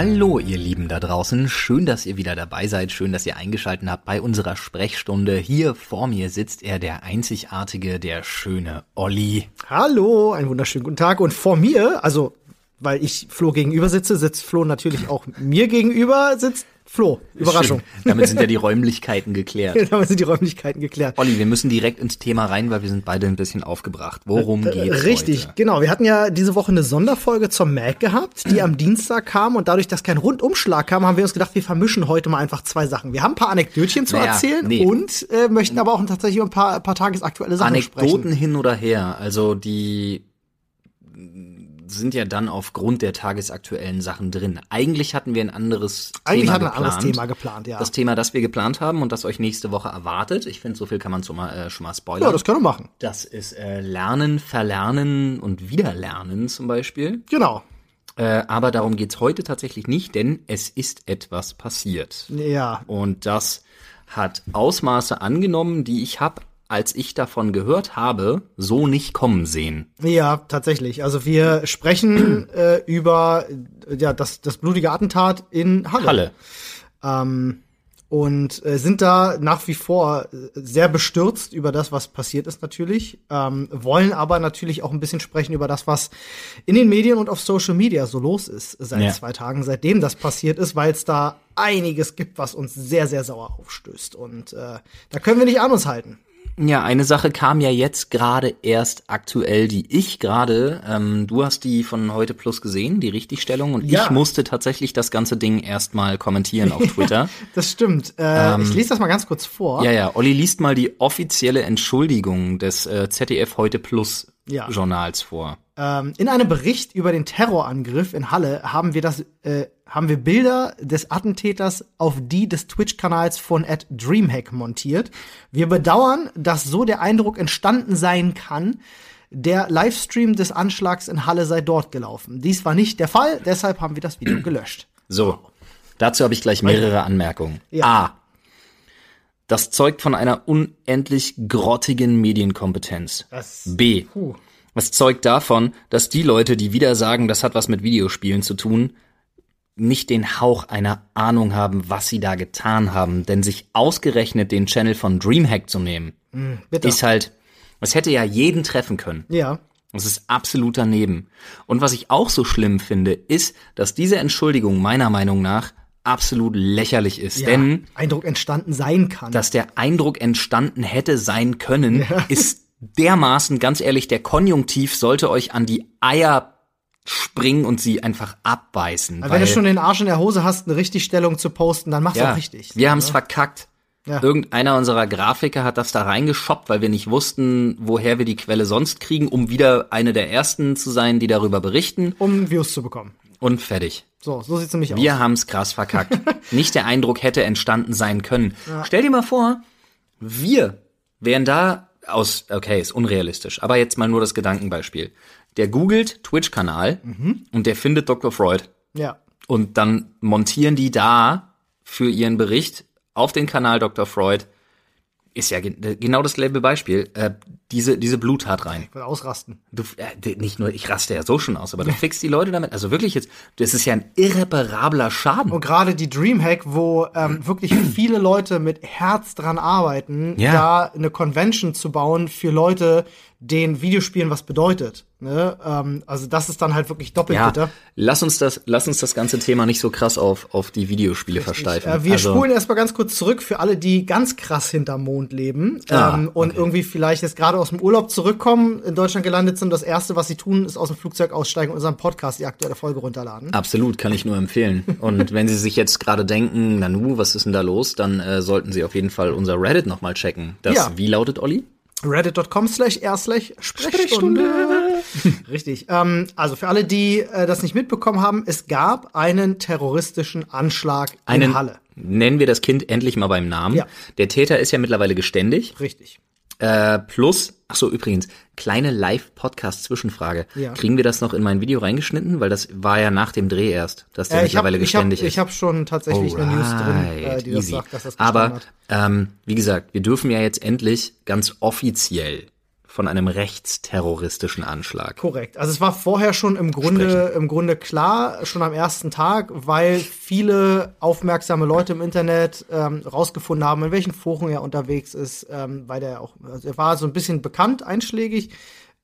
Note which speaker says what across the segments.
Speaker 1: Hallo, ihr Lieben da draußen. Schön, dass ihr wieder dabei seid. Schön, dass ihr eingeschaltet habt bei unserer Sprechstunde. Hier vor mir sitzt er, der einzigartige, der schöne Olli.
Speaker 2: Hallo, einen wunderschönen guten Tag. Und vor mir, also weil ich Flo gegenüber sitze, sitzt Flo natürlich auch mir gegenüber, sitzt Flo. Überraschung.
Speaker 1: Damit sind ja die Räumlichkeiten geklärt.
Speaker 2: Damit sind die Räumlichkeiten geklärt.
Speaker 1: Olli, wir müssen direkt ins Thema rein, weil wir sind beide ein bisschen aufgebracht. Worum
Speaker 2: Äh,
Speaker 1: geht's
Speaker 2: Richtig,
Speaker 1: heute?
Speaker 2: genau. Wir hatten ja diese Woche eine Sonderfolge zur Mac gehabt, die am Dienstag kam und dadurch, dass kein Rundumschlag kam, haben wir uns gedacht, wir vermischen heute mal einfach zwei Sachen. Wir haben ein paar Anekdötchen zu
Speaker 1: Naja,
Speaker 2: erzählen
Speaker 1: nee.
Speaker 2: und äh, möchten aber auch tatsächlich über ein paar, ein paar tagesaktuelle Sachen
Speaker 1: Anekdoten
Speaker 2: sprechen.
Speaker 1: hin oder her. Also die sind ja dann aufgrund der tagesaktuellen Sachen drin. Eigentlich hatten wir ein anderes
Speaker 2: Eigentlich
Speaker 1: Thema
Speaker 2: hatten wir ein
Speaker 1: geplant.
Speaker 2: anderes Thema geplant, ja.
Speaker 1: Das Thema, das wir geplant haben und das euch nächste Woche erwartet. Ich finde, so viel kann man schon mal, äh, schon mal spoilern.
Speaker 2: ja, das können wir machen.
Speaker 1: Das ist äh, Lernen, Verlernen und Wiederlernen zum Beispiel.
Speaker 2: Genau.
Speaker 1: Äh, aber darum geht's heute tatsächlich nicht, denn es ist etwas passiert.
Speaker 2: Ja,
Speaker 1: Und das hat Ausmaße angenommen, die ich habe, als ich davon gehört habe, so nicht kommen sehen.
Speaker 2: Ja, tatsächlich. Also wir sprechen äh, über äh, ja, das, das blutige Attentat in Halle.
Speaker 1: Halle.
Speaker 2: Ähm, und äh, sind da nach wie vor äh, sehr bestürzt über das, was passiert ist natürlich, ähm, wollen aber natürlich auch ein bisschen sprechen über das, was in den Medien und auf Social Media so los ist seit
Speaker 1: Ja.
Speaker 2: zwei Tagen, seitdem das passiert ist, weil es da einiges gibt, was uns sehr, sehr sauer aufstößt. Und äh, da können wir nicht an uns halten.
Speaker 1: Ja, eine Sache kam ja jetzt gerade erst aktuell, die ich gerade, ähm, du hast die von heute Plus gesehen, die Richtigstellung, und
Speaker 2: Ja.
Speaker 1: ich musste tatsächlich das ganze Ding erstmal kommentieren auf Twitter.
Speaker 2: Das stimmt. Äh, ich lese das mal ganz kurz vor.
Speaker 1: Ähm, ja, ja, Olli liest mal die offizielle Entschuldigung des äh, ZDF heute Plus
Speaker 2: Ja.
Speaker 1: Journals vor.
Speaker 2: Ähm, in einem Bericht über den Terrorangriff in Halle haben wir das, äh, haben wir Bilder des Attentäters auf die des Twitch-Kanals von at Dreamhack montiert. Wir bedauern, dass so der Eindruck entstanden sein kann, der Livestream des Anschlags in Halle sei dort gelaufen. Dies war nicht der Fall, deshalb haben wir das Video gelöscht.
Speaker 1: So, dazu habe ich gleich mehrere Anmerkungen.
Speaker 2: Ja.
Speaker 1: A. Das zeugt von einer unendlich grottigen Medienkompetenz.
Speaker 2: Das-
Speaker 1: B.
Speaker 2: Puh.
Speaker 1: Es zeugt davon, dass die Leute, die wieder sagen, das hat was mit Videospielen zu tun, nicht den Hauch einer Ahnung haben, was sie da getan haben. Denn sich ausgerechnet den Channel von Dreamhack zu nehmen,
Speaker 2: Bitte.
Speaker 1: ist halt, es hätte ja jeden treffen können.
Speaker 2: ja.
Speaker 1: Das ist absolut daneben. Und was ich auch so schlimm finde, ist, dass diese Entschuldigung meiner Meinung nach absolut lächerlich ist.
Speaker 2: ja.
Speaker 1: Denn
Speaker 2: Eindruck entstanden sein kann.
Speaker 1: dass der Eindruck entstanden hätte sein können, ist dermaßen, ganz ehrlich, der Konjunktiv sollte euch an die Eier springen und sie einfach abbeißen.
Speaker 2: Wenn du schon den Arsch in der Hose hast, eine Richtigstellung zu posten, dann mach's
Speaker 1: ja,
Speaker 2: auch richtig.
Speaker 1: wir haben es verkackt.
Speaker 2: Ja.
Speaker 1: Irgendeiner unserer Grafiker hat das da reingeschoppt, weil wir nicht wussten, woher wir die Quelle sonst kriegen, um wieder eine der ersten zu sein, die darüber berichten.
Speaker 2: Um Views zu bekommen.
Speaker 1: Und fertig.
Speaker 2: So, so sieht's nämlich aus.
Speaker 1: Wir haben's krass verkackt. Nicht der Eindruck hätte entstanden sein können. Stell dir mal vor, wir wären da aus, okay, ist unrealistisch, aber jetzt mal nur das Gedankenbeispiel. Der googelt Twitch-Kanal und der findet Dr. Freud
Speaker 2: Ja.
Speaker 1: und dann montieren die da für ihren Bericht auf den Kanal Dr. Freud ist ja gen genau das selbe Beispiel, äh, diese, diese Bluttat rein.
Speaker 2: Will ausrasten.
Speaker 1: Du, äh, nicht nur, ich raste ja so schon aus, aber du fixst die Leute damit. Also wirklich jetzt, das ist ja ein irreparabler Schaden.
Speaker 2: Und gerade die Dreamhack, wo ähm, wirklich viele Leute mit Herz dran arbeiten,
Speaker 1: Ja.
Speaker 2: da eine Convention zu bauen für Leute, denen Videospielen was bedeutet. Ne? Ähm, also das ist dann halt wirklich doppelt
Speaker 1: Ja,
Speaker 2: bitter.
Speaker 1: lass uns das, lass uns das ganze Thema nicht so krass auf, auf die Videospiele versteifen.
Speaker 2: Äh, wir
Speaker 1: also,
Speaker 2: spulen erstmal ganz kurz zurück für alle, die ganz krass hinterm Mond leben
Speaker 1: Ah,
Speaker 2: ähm, und irgendwie vielleicht jetzt gerade aus dem Urlaub zurückkommen, in Deutschland gelandet sind. Das erste, was sie tun, ist aus dem Flugzeug aussteigen und unseren Podcast, die aktuelle Folge runterladen.
Speaker 1: Absolut, kann ich nur empfehlen. Und wenn Sie sich jetzt gerade denken, Nanu, was ist denn da los, dann äh, sollten Sie auf jeden Fall unser Reddit nochmal checken. Das,
Speaker 2: Ja.
Speaker 1: wie lautet Olli?
Speaker 2: reddit.com slash r slash Sprechstunde. Richtig. Ähm, also für alle, die äh, das nicht mitbekommen haben, es gab einen terroristischen Anschlag
Speaker 1: Einen,
Speaker 2: in Halle.
Speaker 1: nennen wir das Kind endlich mal beim Namen.
Speaker 2: Ja.
Speaker 1: Der Täter ist ja mittlerweile geständig.
Speaker 2: Richtig.
Speaker 1: Äh, plus, ach so übrigens, kleine Live-Podcast-Zwischenfrage.
Speaker 2: Ja.
Speaker 1: Kriegen wir das noch in mein Video reingeschnitten? Weil das war ja nach dem Dreh erst, dass der
Speaker 2: Äh, ich habe
Speaker 1: mittlerweile
Speaker 2: ich hab,
Speaker 1: geständig ist.
Speaker 2: ich hab schon tatsächlich eine News drin, äh,
Speaker 1: Alright,
Speaker 2: die das
Speaker 1: easy.
Speaker 2: sagt, dass das
Speaker 1: Aber
Speaker 2: hat.
Speaker 1: ähm, wie gesagt, wir dürfen ja jetzt endlich ganz offiziell von einem rechtsterroristischen Anschlag.
Speaker 2: Korrekt. Also es war vorher schon im Grunde,
Speaker 1: Sprechen.
Speaker 2: im Grunde klar, schon am ersten Tag, weil viele aufmerksame Leute im Internet ähm, rausgefunden haben, in welchen Foren er unterwegs ist, ähm, weil der auch, also er war so ein bisschen bekannt, einschlägig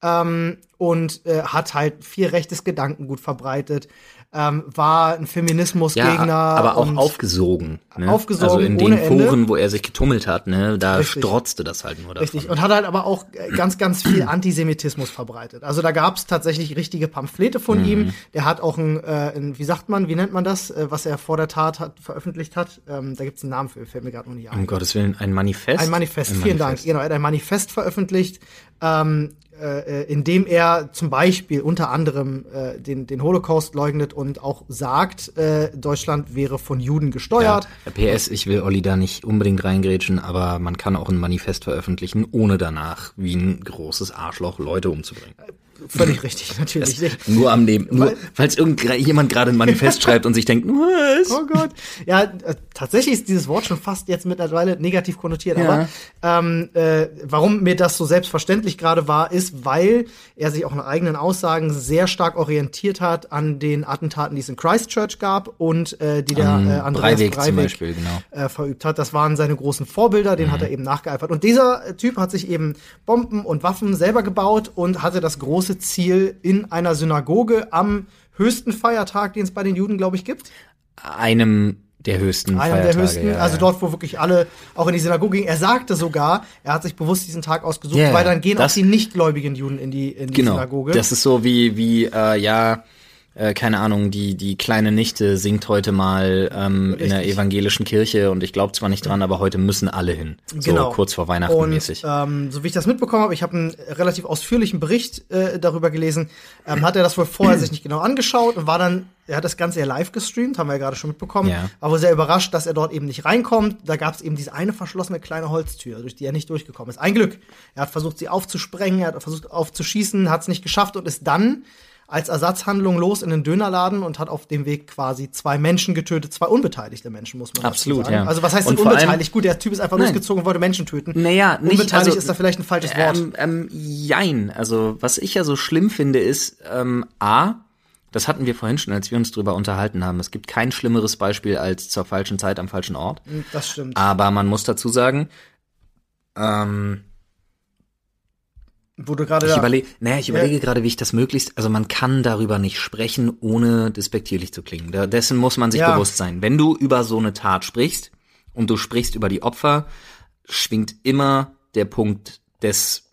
Speaker 2: ähm, und äh, hat halt viel rechtes Gedankengut verbreitet, ähm, war ein Feminismusgegner.
Speaker 1: Ja, aber auch aufgesogen. Ne?
Speaker 2: Aufgesogen
Speaker 1: Also in den
Speaker 2: ohne Ende.
Speaker 1: Foren, wo er sich getummelt hat, ne, da
Speaker 2: Richtig.
Speaker 1: strotzte das halt nur davon.
Speaker 2: Richtig. Und hat halt aber auch äh, ganz, ganz viel Antisemitismus verbreitet. Also da gab es tatsächlich richtige Pamphlete von
Speaker 1: Mhm.
Speaker 2: ihm. Der hat auch ein, äh, ein, wie sagt man, wie nennt man das, äh, was er vor der Tat hat, veröffentlicht hat. Ähm, da gibt es einen Namen für, fällt mir gerade noch nicht ein.
Speaker 1: Um Gottes Willen, ein Manifest?
Speaker 2: Ein Manifest,
Speaker 1: Ein
Speaker 2: vielen
Speaker 1: Manifest.
Speaker 2: Dank. Genau, er hat ein Manifest veröffentlicht, ähm, äh, äh, in dem er zum Beispiel unter anderem äh, den, den Holocaust leugnet und auch sagt, äh, Deutschland wäre von Juden
Speaker 1: Ja,
Speaker 2: gesteuert.
Speaker 1: PS, ich will Olli da nicht unbedingt reingrätschen, aber man kann auch ein Manifest veröffentlichen, ohne danach wie ein großes Arschloch Leute umzubringen.
Speaker 2: Völlig richtig, natürlich. nicht.
Speaker 1: Nur am Leben, nur,
Speaker 2: Weil-
Speaker 1: falls irgendjemand gerade ein Manifest schreibt und sich denkt, was?
Speaker 2: Oh Gott. Ja, äh, tatsächlich ist dieses Wort schon fast jetzt mittlerweile negativ konnotiert.
Speaker 1: Ja.
Speaker 2: Aber ähm, äh, warum mir das so selbstverständlich gerade war, ist, weil er sich auch in eigenen Aussagen sehr stark orientiert hat an den Attentaten, die es in Christchurch gab und äh, die der
Speaker 1: Am
Speaker 2: äh, Andreas
Speaker 1: Breivik
Speaker 2: Breivik,
Speaker 1: zum Beispiel, genau.
Speaker 2: äh, verübt hat. Das waren seine großen Vorbilder, den hat er eben nachgeeifert. Und dieser Typ hat sich eben Bomben und Waffen selber gebaut und hatte das große Ziel, in einer Synagoge am höchsten Feiertag, den es bei den Juden, glaube ich, gibt,
Speaker 1: Einem der höchsten Feiertage.
Speaker 2: der höchsten,
Speaker 1: ja,
Speaker 2: also dort, wo wirklich alle auch in die Synagoge gingen. Er sagte sogar, er hat sich bewusst diesen Tag ausgesucht,
Speaker 1: ja,
Speaker 2: weil dann gehen auch die nichtgläubigen Juden in die, in die
Speaker 1: Genau.
Speaker 2: Synagoge.
Speaker 1: Das ist so wie, wie, äh, ja, äh, keine Ahnung, die, die kleine Nichte singt heute mal ähm, in der evangelischen Kirche und ich glaube zwar nicht dran, aber heute müssen alle hin. So
Speaker 2: Genau.
Speaker 1: kurz vor Weihnachten
Speaker 2: und,
Speaker 1: mäßig.
Speaker 2: Ähm, so wie ich das mitbekommen habe, ich habe einen relativ ausführlichen Bericht äh, darüber gelesen, ähm, hat er das wohl vorher sich nicht genau angeschaut und war dann, er hat das Ganze ja live gestreamt, haben wir ja gerade schon mitbekommen,
Speaker 1: Ja.
Speaker 2: war wohl sehr überrascht, dass er dort eben nicht reinkommt. Da gab es eben diese eine verschlossene kleine Holztür, durch die er nicht durchgekommen ist. Ein Glück. Er hat versucht, sie aufzusprengen, er hat versucht aufzuschießen, hat es nicht geschafft und ist dann als Ersatzhandlung los in den Dönerladen und hat auf dem Weg quasi zwei Menschen getötet, zwei unbeteiligte Menschen, muss man
Speaker 1: Absolut,
Speaker 2: sagen.
Speaker 1: ja.
Speaker 2: Also was heißt denn unbeteiligt? Gut, der Typ ist einfach
Speaker 1: Nein.
Speaker 2: losgezogen und wollte Menschen töten.
Speaker 1: Naja, nicht,
Speaker 2: Unbeteiligt
Speaker 1: also,
Speaker 2: ist da vielleicht ein falsches Wort.
Speaker 1: Ähm, ähm, jein. Also, was ich ja so schlimm finde, ist, ähm, A, das hatten wir vorhin schon, als wir uns drüber unterhalten haben. Es gibt kein schlimmeres Beispiel als zur falschen Zeit am falschen Ort.
Speaker 2: das stimmt.
Speaker 1: Aber man muss dazu sagen, ähm,
Speaker 2: Wo du gerade
Speaker 1: ich überlege, naja, ich überlege gerade, wie ich das möglichst, also man kann darüber nicht sprechen, ohne despektierlich zu klingen. Da, dessen muss man sich
Speaker 2: Ja.
Speaker 1: bewusst sein. Wenn du über so eine Tat sprichst und du sprichst über die Opfer, schwingt immer der Punkt des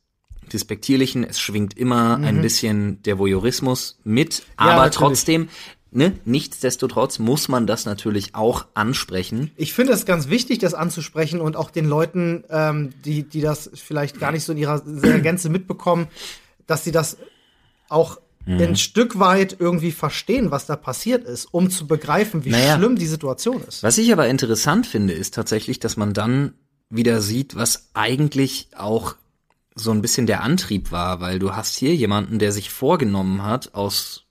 Speaker 1: Despektierlichen, es schwingt immer ein bisschen der Voyeurismus mit, aber
Speaker 2: Mhm. natürlich.
Speaker 1: trotzdem, ne, nichtsdestotrotz muss man das natürlich auch ansprechen.
Speaker 2: Ich finde es ganz wichtig, das anzusprechen und auch den Leuten, ähm, die, die das vielleicht gar nicht so in ihrer Gänze mitbekommen, dass sie das auch
Speaker 1: Mhm.
Speaker 2: ein Stück weit irgendwie verstehen, was da passiert ist, um zu begreifen, wie
Speaker 1: Naja.
Speaker 2: schlimm die Situation ist.
Speaker 1: Was ich aber interessant finde, ist tatsächlich, dass man dann wieder sieht, was eigentlich auch so ein bisschen der Antrieb war, weil du hast hier jemanden, der sich vorgenommen hat, aus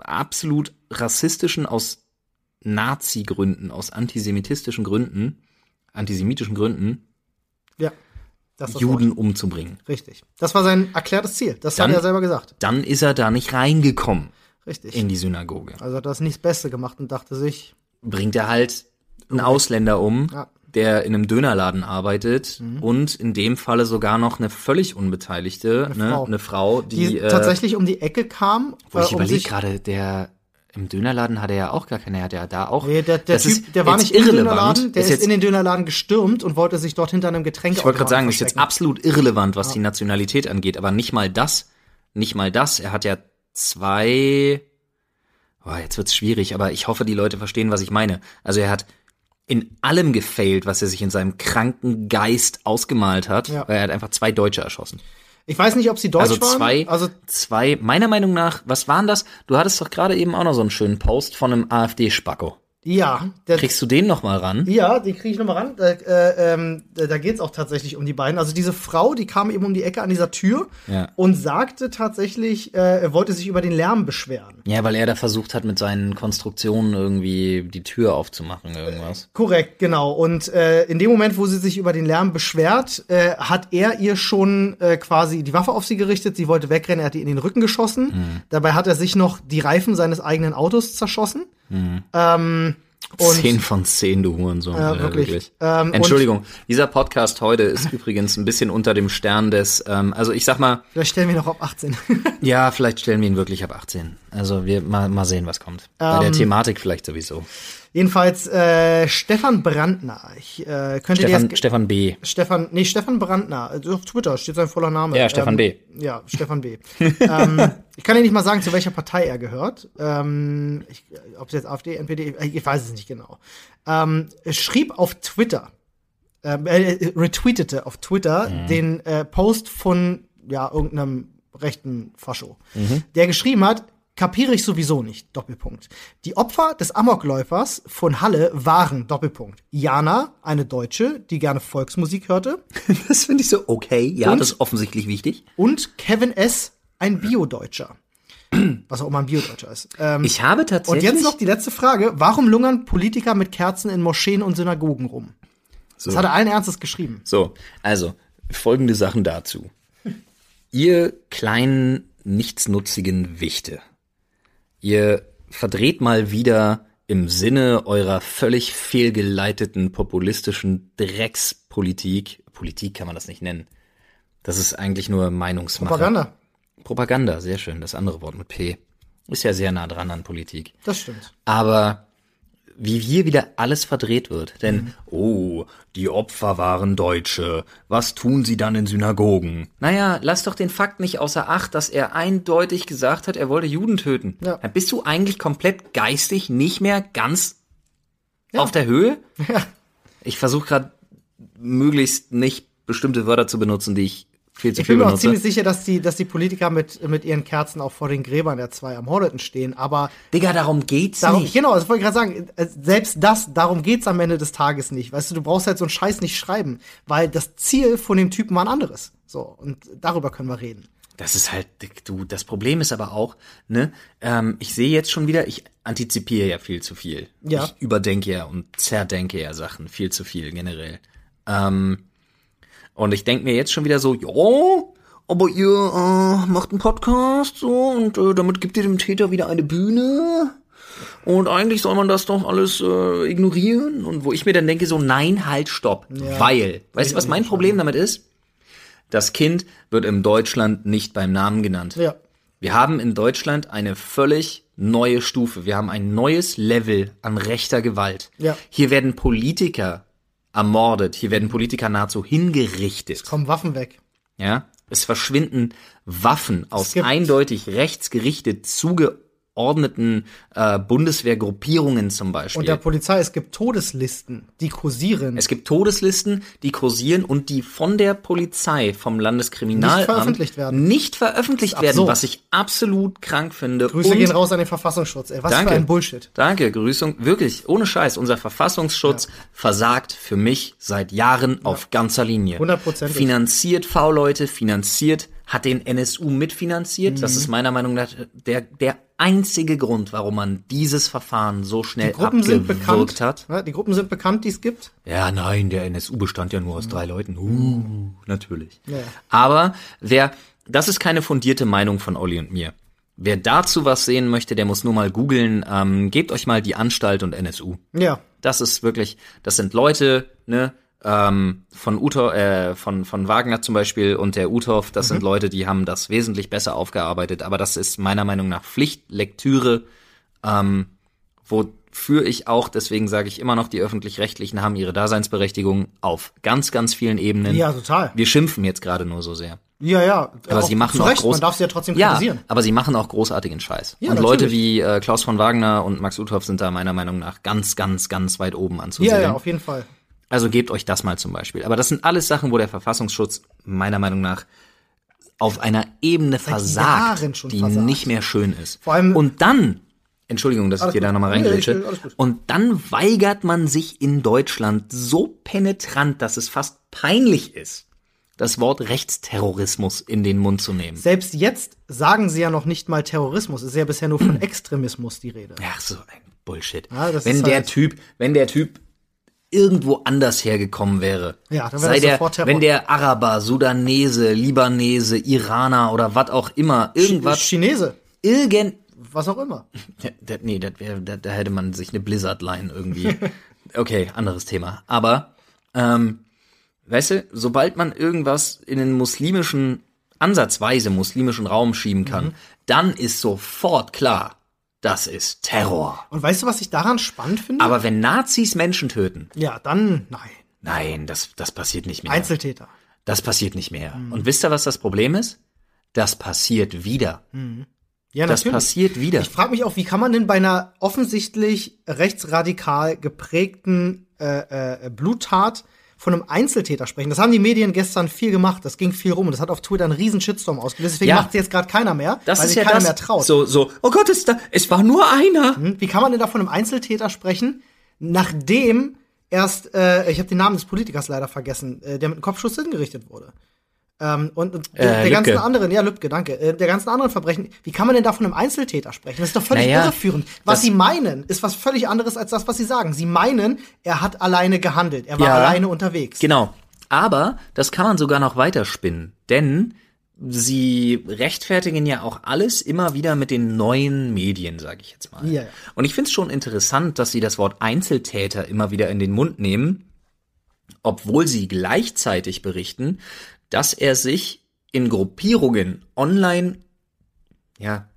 Speaker 1: absolut rassistischen, aus Nazi-Gründen, aus antisemitistischen Gründen, antisemitischen Gründen,
Speaker 2: Ja.
Speaker 1: Juden umzubringen.
Speaker 2: Richtig. Das war sein erklärtes Ziel. Das
Speaker 1: Dann-
Speaker 2: hat er selber gesagt.
Speaker 1: Dann ist er da nicht reingekommen
Speaker 2: Richtig.
Speaker 1: in die Synagoge.
Speaker 2: also hat das nicht das Beste gemacht und dachte sich,
Speaker 1: Bringt er halt einen Ausländer um,
Speaker 2: Ja.
Speaker 1: Der in einem Dönerladen arbeitet und in dem Falle sogar noch eine völlig unbeteiligte, eine, ne,
Speaker 2: Frau.
Speaker 1: eine Frau, die,
Speaker 2: die
Speaker 1: äh,
Speaker 2: tatsächlich um die Ecke kam.
Speaker 1: wo ich
Speaker 2: äh, um
Speaker 1: überlege gerade, der im Dönerladen hat er ja auch gar keine, er hat ja da auch.
Speaker 2: Nee, der, der Typ,
Speaker 1: ist
Speaker 2: der war nicht im
Speaker 1: irrelevant.
Speaker 2: Dönerladen, der ist,
Speaker 1: jetzt,
Speaker 2: in den Dönerladen gestürmt und wollte sich dort hinter einem Getränk
Speaker 1: ich wollte gerade sagen, das ist jetzt absolut irrelevant, was die Nationalität angeht, aber nicht mal das, nicht mal das. Er hat ja zwei, oh, jetzt wird's schwierig, aber ich hoffe, die Leute verstehen, was ich meine. Also er hat in allem gefailt, was er sich in seinem kranken Geist ausgemalt hat,
Speaker 2: Ja.
Speaker 1: weil er hat einfach zwei Deutsche erschossen.
Speaker 2: Ich weiß nicht, ob sie deutsch
Speaker 1: Also
Speaker 2: waren.
Speaker 1: zwei,
Speaker 2: Also
Speaker 1: zwei, meiner Meinung nach, was waren das? Du hattest doch gerade eben auch noch so einen schönen Post von einem AfD-Spacko.
Speaker 2: Ja, der,
Speaker 1: Kriegst du den noch mal ran?
Speaker 2: Ja, die kriege ich nochmal ran. Da, äh, ähm, da geht's auch tatsächlich um die beiden. Also diese Frau, die kam eben um die Ecke an dieser Tür
Speaker 1: Ja.
Speaker 2: und sagte tatsächlich, äh, er wollte sich über den Lärm beschweren.
Speaker 1: Ja, weil er da versucht hat, mit seinen Konstruktionen irgendwie die Tür aufzumachen, irgendwas.
Speaker 2: Korrekt, genau. Und äh, in dem Moment, wo sie sich über den Lärm beschwert, äh, hat er ihr schon äh, quasi die Waffe auf sie gerichtet. Sie wollte wegrennen, er hat ihr in den Rücken geschossen. Dabei hat er sich noch die Reifen seines eigenen Autos zerschossen. Ähm, und
Speaker 1: Zehn von zehn, du Hurensohn.
Speaker 2: Ja,
Speaker 1: Alter,
Speaker 2: wirklich. Ähm,
Speaker 1: Entschuldigung, dieser Podcast heute ist übrigens ein bisschen unter dem Stern des, ähm, also ich sag mal,
Speaker 2: vielleicht stellen wir noch auf 18.
Speaker 1: ja, vielleicht stellen wir ihn wirklich ab 18. Also wir mal, mal sehen, was kommt. Bei
Speaker 2: Ähm,
Speaker 1: der Thematik vielleicht sowieso.
Speaker 2: Jedenfalls äh, Stefan Brandner. Ich äh,
Speaker 1: Stefan,
Speaker 2: jetzt
Speaker 1: Stefan B.
Speaker 2: Stefan, nee, Stefan Brandner. Also auf Twitter steht sein voller Name.
Speaker 1: Ja, Stefan
Speaker 2: ähm,
Speaker 1: B.
Speaker 2: Ja, Stefan B. ähm, ich kann dir nicht mal sagen, zu welcher Partei er gehört. Ähm, ich, ob es jetzt AfD, NPD, ich weiß es nicht genau. Ähm, schrieb auf Twitter, ähm, äh, retweetete auf Twitter
Speaker 1: Mhm.
Speaker 2: den äh, Post von ja irgendeinem rechten Fascho,
Speaker 1: Mhm.
Speaker 2: der geschrieben hat. Kapiere ich sowieso nicht. Doppelpunkt. Die Opfer des Amokläufers von Halle waren Doppelpunkt. Jana, eine Deutsche, die gerne Volksmusik hörte,
Speaker 1: Das finde ich so okay. Ja,
Speaker 2: Und?
Speaker 1: das ist offensichtlich wichtig.
Speaker 2: und Kevin S., ein Biodeutscher. Was auch immer ein Biodeutscher ist. Ähm,
Speaker 1: Ich habe
Speaker 2: und
Speaker 1: tatsächlich.
Speaker 2: jetzt noch die letzte Frage. Warum lungern Politiker mit Kerzen in Moscheen und Synagogen rum? Das hat er allen Ernstes geschrieben.
Speaker 1: So, also folgende Sachen dazu. Ihr kleinen, nichtsnutzigen Wichte. Ihr verdreht mal wieder im Sinne eurer völlig fehlgeleiteten populistischen Dreckspolitik. Politik kann man das nicht nennen. Das ist eigentlich nur Meinungsmache.
Speaker 2: Propaganda.
Speaker 1: Propaganda, sehr schön. Das andere Wort mit P. Ist ja sehr nah dran an Politik.
Speaker 2: Das stimmt.
Speaker 1: Aber wie hier wieder alles verdreht wird. Denn, oh, die Opfer waren Deutsche. Was tun sie dann in Synagogen? Naja, lass doch den Fakt nicht außer Acht, dass er eindeutig gesagt hat, er wollte Juden töten.
Speaker 2: Ja.
Speaker 1: Dann bist du eigentlich komplett geistig nicht mehr ganz auf der Höhe?
Speaker 2: Ja.
Speaker 1: Ich versuche gerade möglichst nicht bestimmte Wörter zu benutzen, die ich viel zu
Speaker 2: Ich
Speaker 1: viel
Speaker 2: bin mir auch ziemlich sicher, dass die, dass die Politiker mit, mit ihren Kerzen auch vor den Gräbern der zwei Ermordeten stehen. Aber
Speaker 1: Digga, darum geht's
Speaker 2: darum,
Speaker 1: nicht.
Speaker 2: genau, das wollte ich gerade sagen. äh, Selbst das, darum geht's am Ende des Tages nicht. Weißt du, du brauchst halt so einen Scheiß nicht schreiben, weil das Ziel von dem Typen war ein anderes. So, und darüber können wir reden.
Speaker 1: Das ist halt, du, das Problem ist aber auch, ne, ähm, ich sehe jetzt schon wieder, ich antizipiere ja viel zu viel.
Speaker 2: Ja.
Speaker 1: Ich überdenke ja und zerdenke ja Sachen viel zu viel generell. Ähm, und ich denke mir jetzt schon wieder so, ja, aber ihr äh, macht einen Podcast so und äh, damit gibt ihr dem Täter wieder eine Bühne. Und eigentlich soll man das doch alles äh, ignorieren. Und wo ich mir dann denke, so, nein, halt, stopp. Weil, weißt du, was mein Problem damit ist? Das Kind wird in Deutschland nicht beim Namen genannt.
Speaker 2: Ja.
Speaker 1: Wir haben in Deutschland eine völlig neue Stufe. Wir haben ein neues Level an rechter Gewalt.
Speaker 2: Ja.
Speaker 1: Hier werden Politiker ermordet. Hier werden Politiker nahezu hingerichtet.
Speaker 2: Kommen Waffen weg.
Speaker 1: Ja. Es verschwinden Waffen aus eindeutig rechtsgerichtet zugeordneten äh, Bundeswehrgruppierungen zum Beispiel.
Speaker 2: Und der Polizei, es gibt Todeslisten, die kursieren.
Speaker 1: Es gibt Todeslisten, die kursieren und die von der Polizei, vom Landeskriminalamt
Speaker 2: Nicht veröffentlicht werden.
Speaker 1: Nicht veröffentlicht werden, was ich absolut krank finde.
Speaker 2: Grüße
Speaker 1: und
Speaker 2: gehen raus an den Verfassungsschutz. Ey, was
Speaker 1: Danke.
Speaker 2: für ein Bullshit.
Speaker 1: Danke, Grüßung. Wirklich, ohne Scheiß. Unser Verfassungsschutz versagt für mich seit Jahren auf ganzer Linie.
Speaker 2: Hundertprozentig.
Speaker 1: Finanziert V-Leute, finanziert, hat den NSU mitfinanziert.
Speaker 2: Mhm.
Speaker 1: Das ist meiner Meinung nach der, der einzige Grund, warum man dieses Verfahren so schnell
Speaker 2: Die Gruppen sind bekannt.
Speaker 1: hat.
Speaker 2: Ja, die Gruppen sind bekannt, die es gibt.
Speaker 1: Ja, nein, der NSU bestand ja nur aus drei Leuten. Uh, natürlich.
Speaker 2: Ja.
Speaker 1: Aber wer, das ist keine fundierte Meinung von Olli und mir. Wer dazu was sehen möchte, der muss nur mal googeln. Ähm, gebt euch mal die Anstalt und NSU.
Speaker 2: Ja.
Speaker 1: Das ist wirklich, das sind Leute, ne, ähm, von Uthoff, äh, von, von Wagner zum Beispiel und der Uthoff, das sind Leute, die haben das wesentlich besser aufgearbeitet, aber das ist meiner Meinung nach Pflichtlektüre, ähm, wofür ich auch, deswegen sage ich immer noch, die öffentlich-rechtlichen haben ihre Daseinsberechtigung auf ganz, ganz vielen Ebenen.
Speaker 2: Ja, total.
Speaker 1: Wir schimpfen jetzt gerade nur so sehr.
Speaker 2: Ja, ja.
Speaker 1: Aber sie machen auch groß.
Speaker 2: Man darf sie ja trotzdem
Speaker 1: ja,
Speaker 2: kritisieren.
Speaker 1: aber sie machen auch großartigen Scheiß.
Speaker 2: Ja,
Speaker 1: und Leute
Speaker 2: natürlich.
Speaker 1: wie äh, Klaus von Wagner und Max Uthoff sind da meiner Meinung nach ganz, ganz, ganz weit oben anzusehen.
Speaker 2: Ja, ja, auf jeden Fall.
Speaker 1: Also gebt euch das mal zum Beispiel. Aber das sind alles Sachen, wo der Verfassungsschutz meiner Meinung nach auf einer Ebene versagt,
Speaker 2: Jahren schon
Speaker 1: die
Speaker 2: versagt.
Speaker 1: nicht mehr schön ist.
Speaker 2: Vor allem-
Speaker 1: und dann Entschuldigung, dass ich dir da nochmal
Speaker 2: Nee,
Speaker 1: reingrätsche.
Speaker 2: gut.
Speaker 1: Und dann weigert man sich in Deutschland so penetrant, dass es fast peinlich ist, das Wort Rechtsterrorismus in den Mund zu nehmen.
Speaker 2: Selbst jetzt sagen sie ja noch nicht mal Terrorismus. Es ist ja bisher nur von Extremismus die Rede.
Speaker 1: Ach so ein Bullshit.
Speaker 2: Ja,
Speaker 1: wenn der
Speaker 2: halt-
Speaker 1: Typ, wenn der Typ irgendwo anders hergekommen wäre,
Speaker 2: Ja, dann wäre
Speaker 1: sei der, wenn der Araber, Sudanese, Libanese, Iraner oder was auch immer, irgendwas,
Speaker 2: Chinese,
Speaker 1: irgend,
Speaker 2: was auch immer.
Speaker 1: Ja, das, nee, da, da hätte man sich eine Blizzard-Line irgendwie. Okay, anderes Thema. Aber, ähm, weißt du, sobald man irgendwas in den muslimischen, ansatzweise muslimischen Raum schieben kann, dann ist sofort klar, das ist Terror.
Speaker 2: Und weißt du, was ich daran spannend finde?
Speaker 1: Aber wenn Nazis Menschen töten,
Speaker 2: ja, dann nein.
Speaker 1: nein, das, das passiert nicht mehr.
Speaker 2: Einzeltäter.
Speaker 1: Das passiert nicht mehr. Und wisst ihr, was das Problem ist? Das passiert wieder.
Speaker 2: Ja,
Speaker 1: Das
Speaker 2: natürlich.
Speaker 1: passiert wieder.
Speaker 2: Ich frage mich auch, wie kann man denn bei einer offensichtlich rechtsradikal geprägten äh, äh, Bluttat von einem Einzeltäter sprechen? Das haben die Medien gestern viel gemacht. Das ging viel rum und das hat auf Twitter einen riesen Shitstorm ausgelöst. Deswegen
Speaker 1: Ja.
Speaker 2: macht jetzt gerade keiner mehr,
Speaker 1: Das
Speaker 2: weil
Speaker 1: ist
Speaker 2: sich
Speaker 1: ja
Speaker 2: keiner
Speaker 1: das,
Speaker 2: mehr traut.
Speaker 1: So, so, oh Gott, es, da, es war nur einer.
Speaker 2: Hm? Wie kann man denn da von einem Einzeltäter sprechen, nachdem erst, äh, ich habe den Namen des Politikers leider vergessen, äh, der mit einem Kopfschuss hingerichtet wurde. Ähm, und und der,
Speaker 1: Äh,
Speaker 2: der
Speaker 1: Lübke.
Speaker 2: ganzen anderen, ja, Lübke, danke, äh, der ganzen anderen Verbrechen, wie kann man denn da von einem Einzeltäter sprechen? Das ist doch völlig
Speaker 1: Naja,
Speaker 2: irreführend. Was sie meinen, ist was völlig anderes als das, was sie sagen. Sie meinen, er hat alleine gehandelt, er war
Speaker 1: Ja.
Speaker 2: alleine unterwegs.
Speaker 1: Genau. Aber das kann man sogar noch weiterspinnen, denn sie rechtfertigen ja auch alles immer wieder mit den neuen Medien, sage ich jetzt mal.
Speaker 2: Ja, ja.
Speaker 1: Und ich finde es schon interessant, dass sie das Wort Einzeltäter immer wieder in den Mund nehmen, obwohl sie gleichzeitig berichten, dass er sich in Gruppierungen online, ja,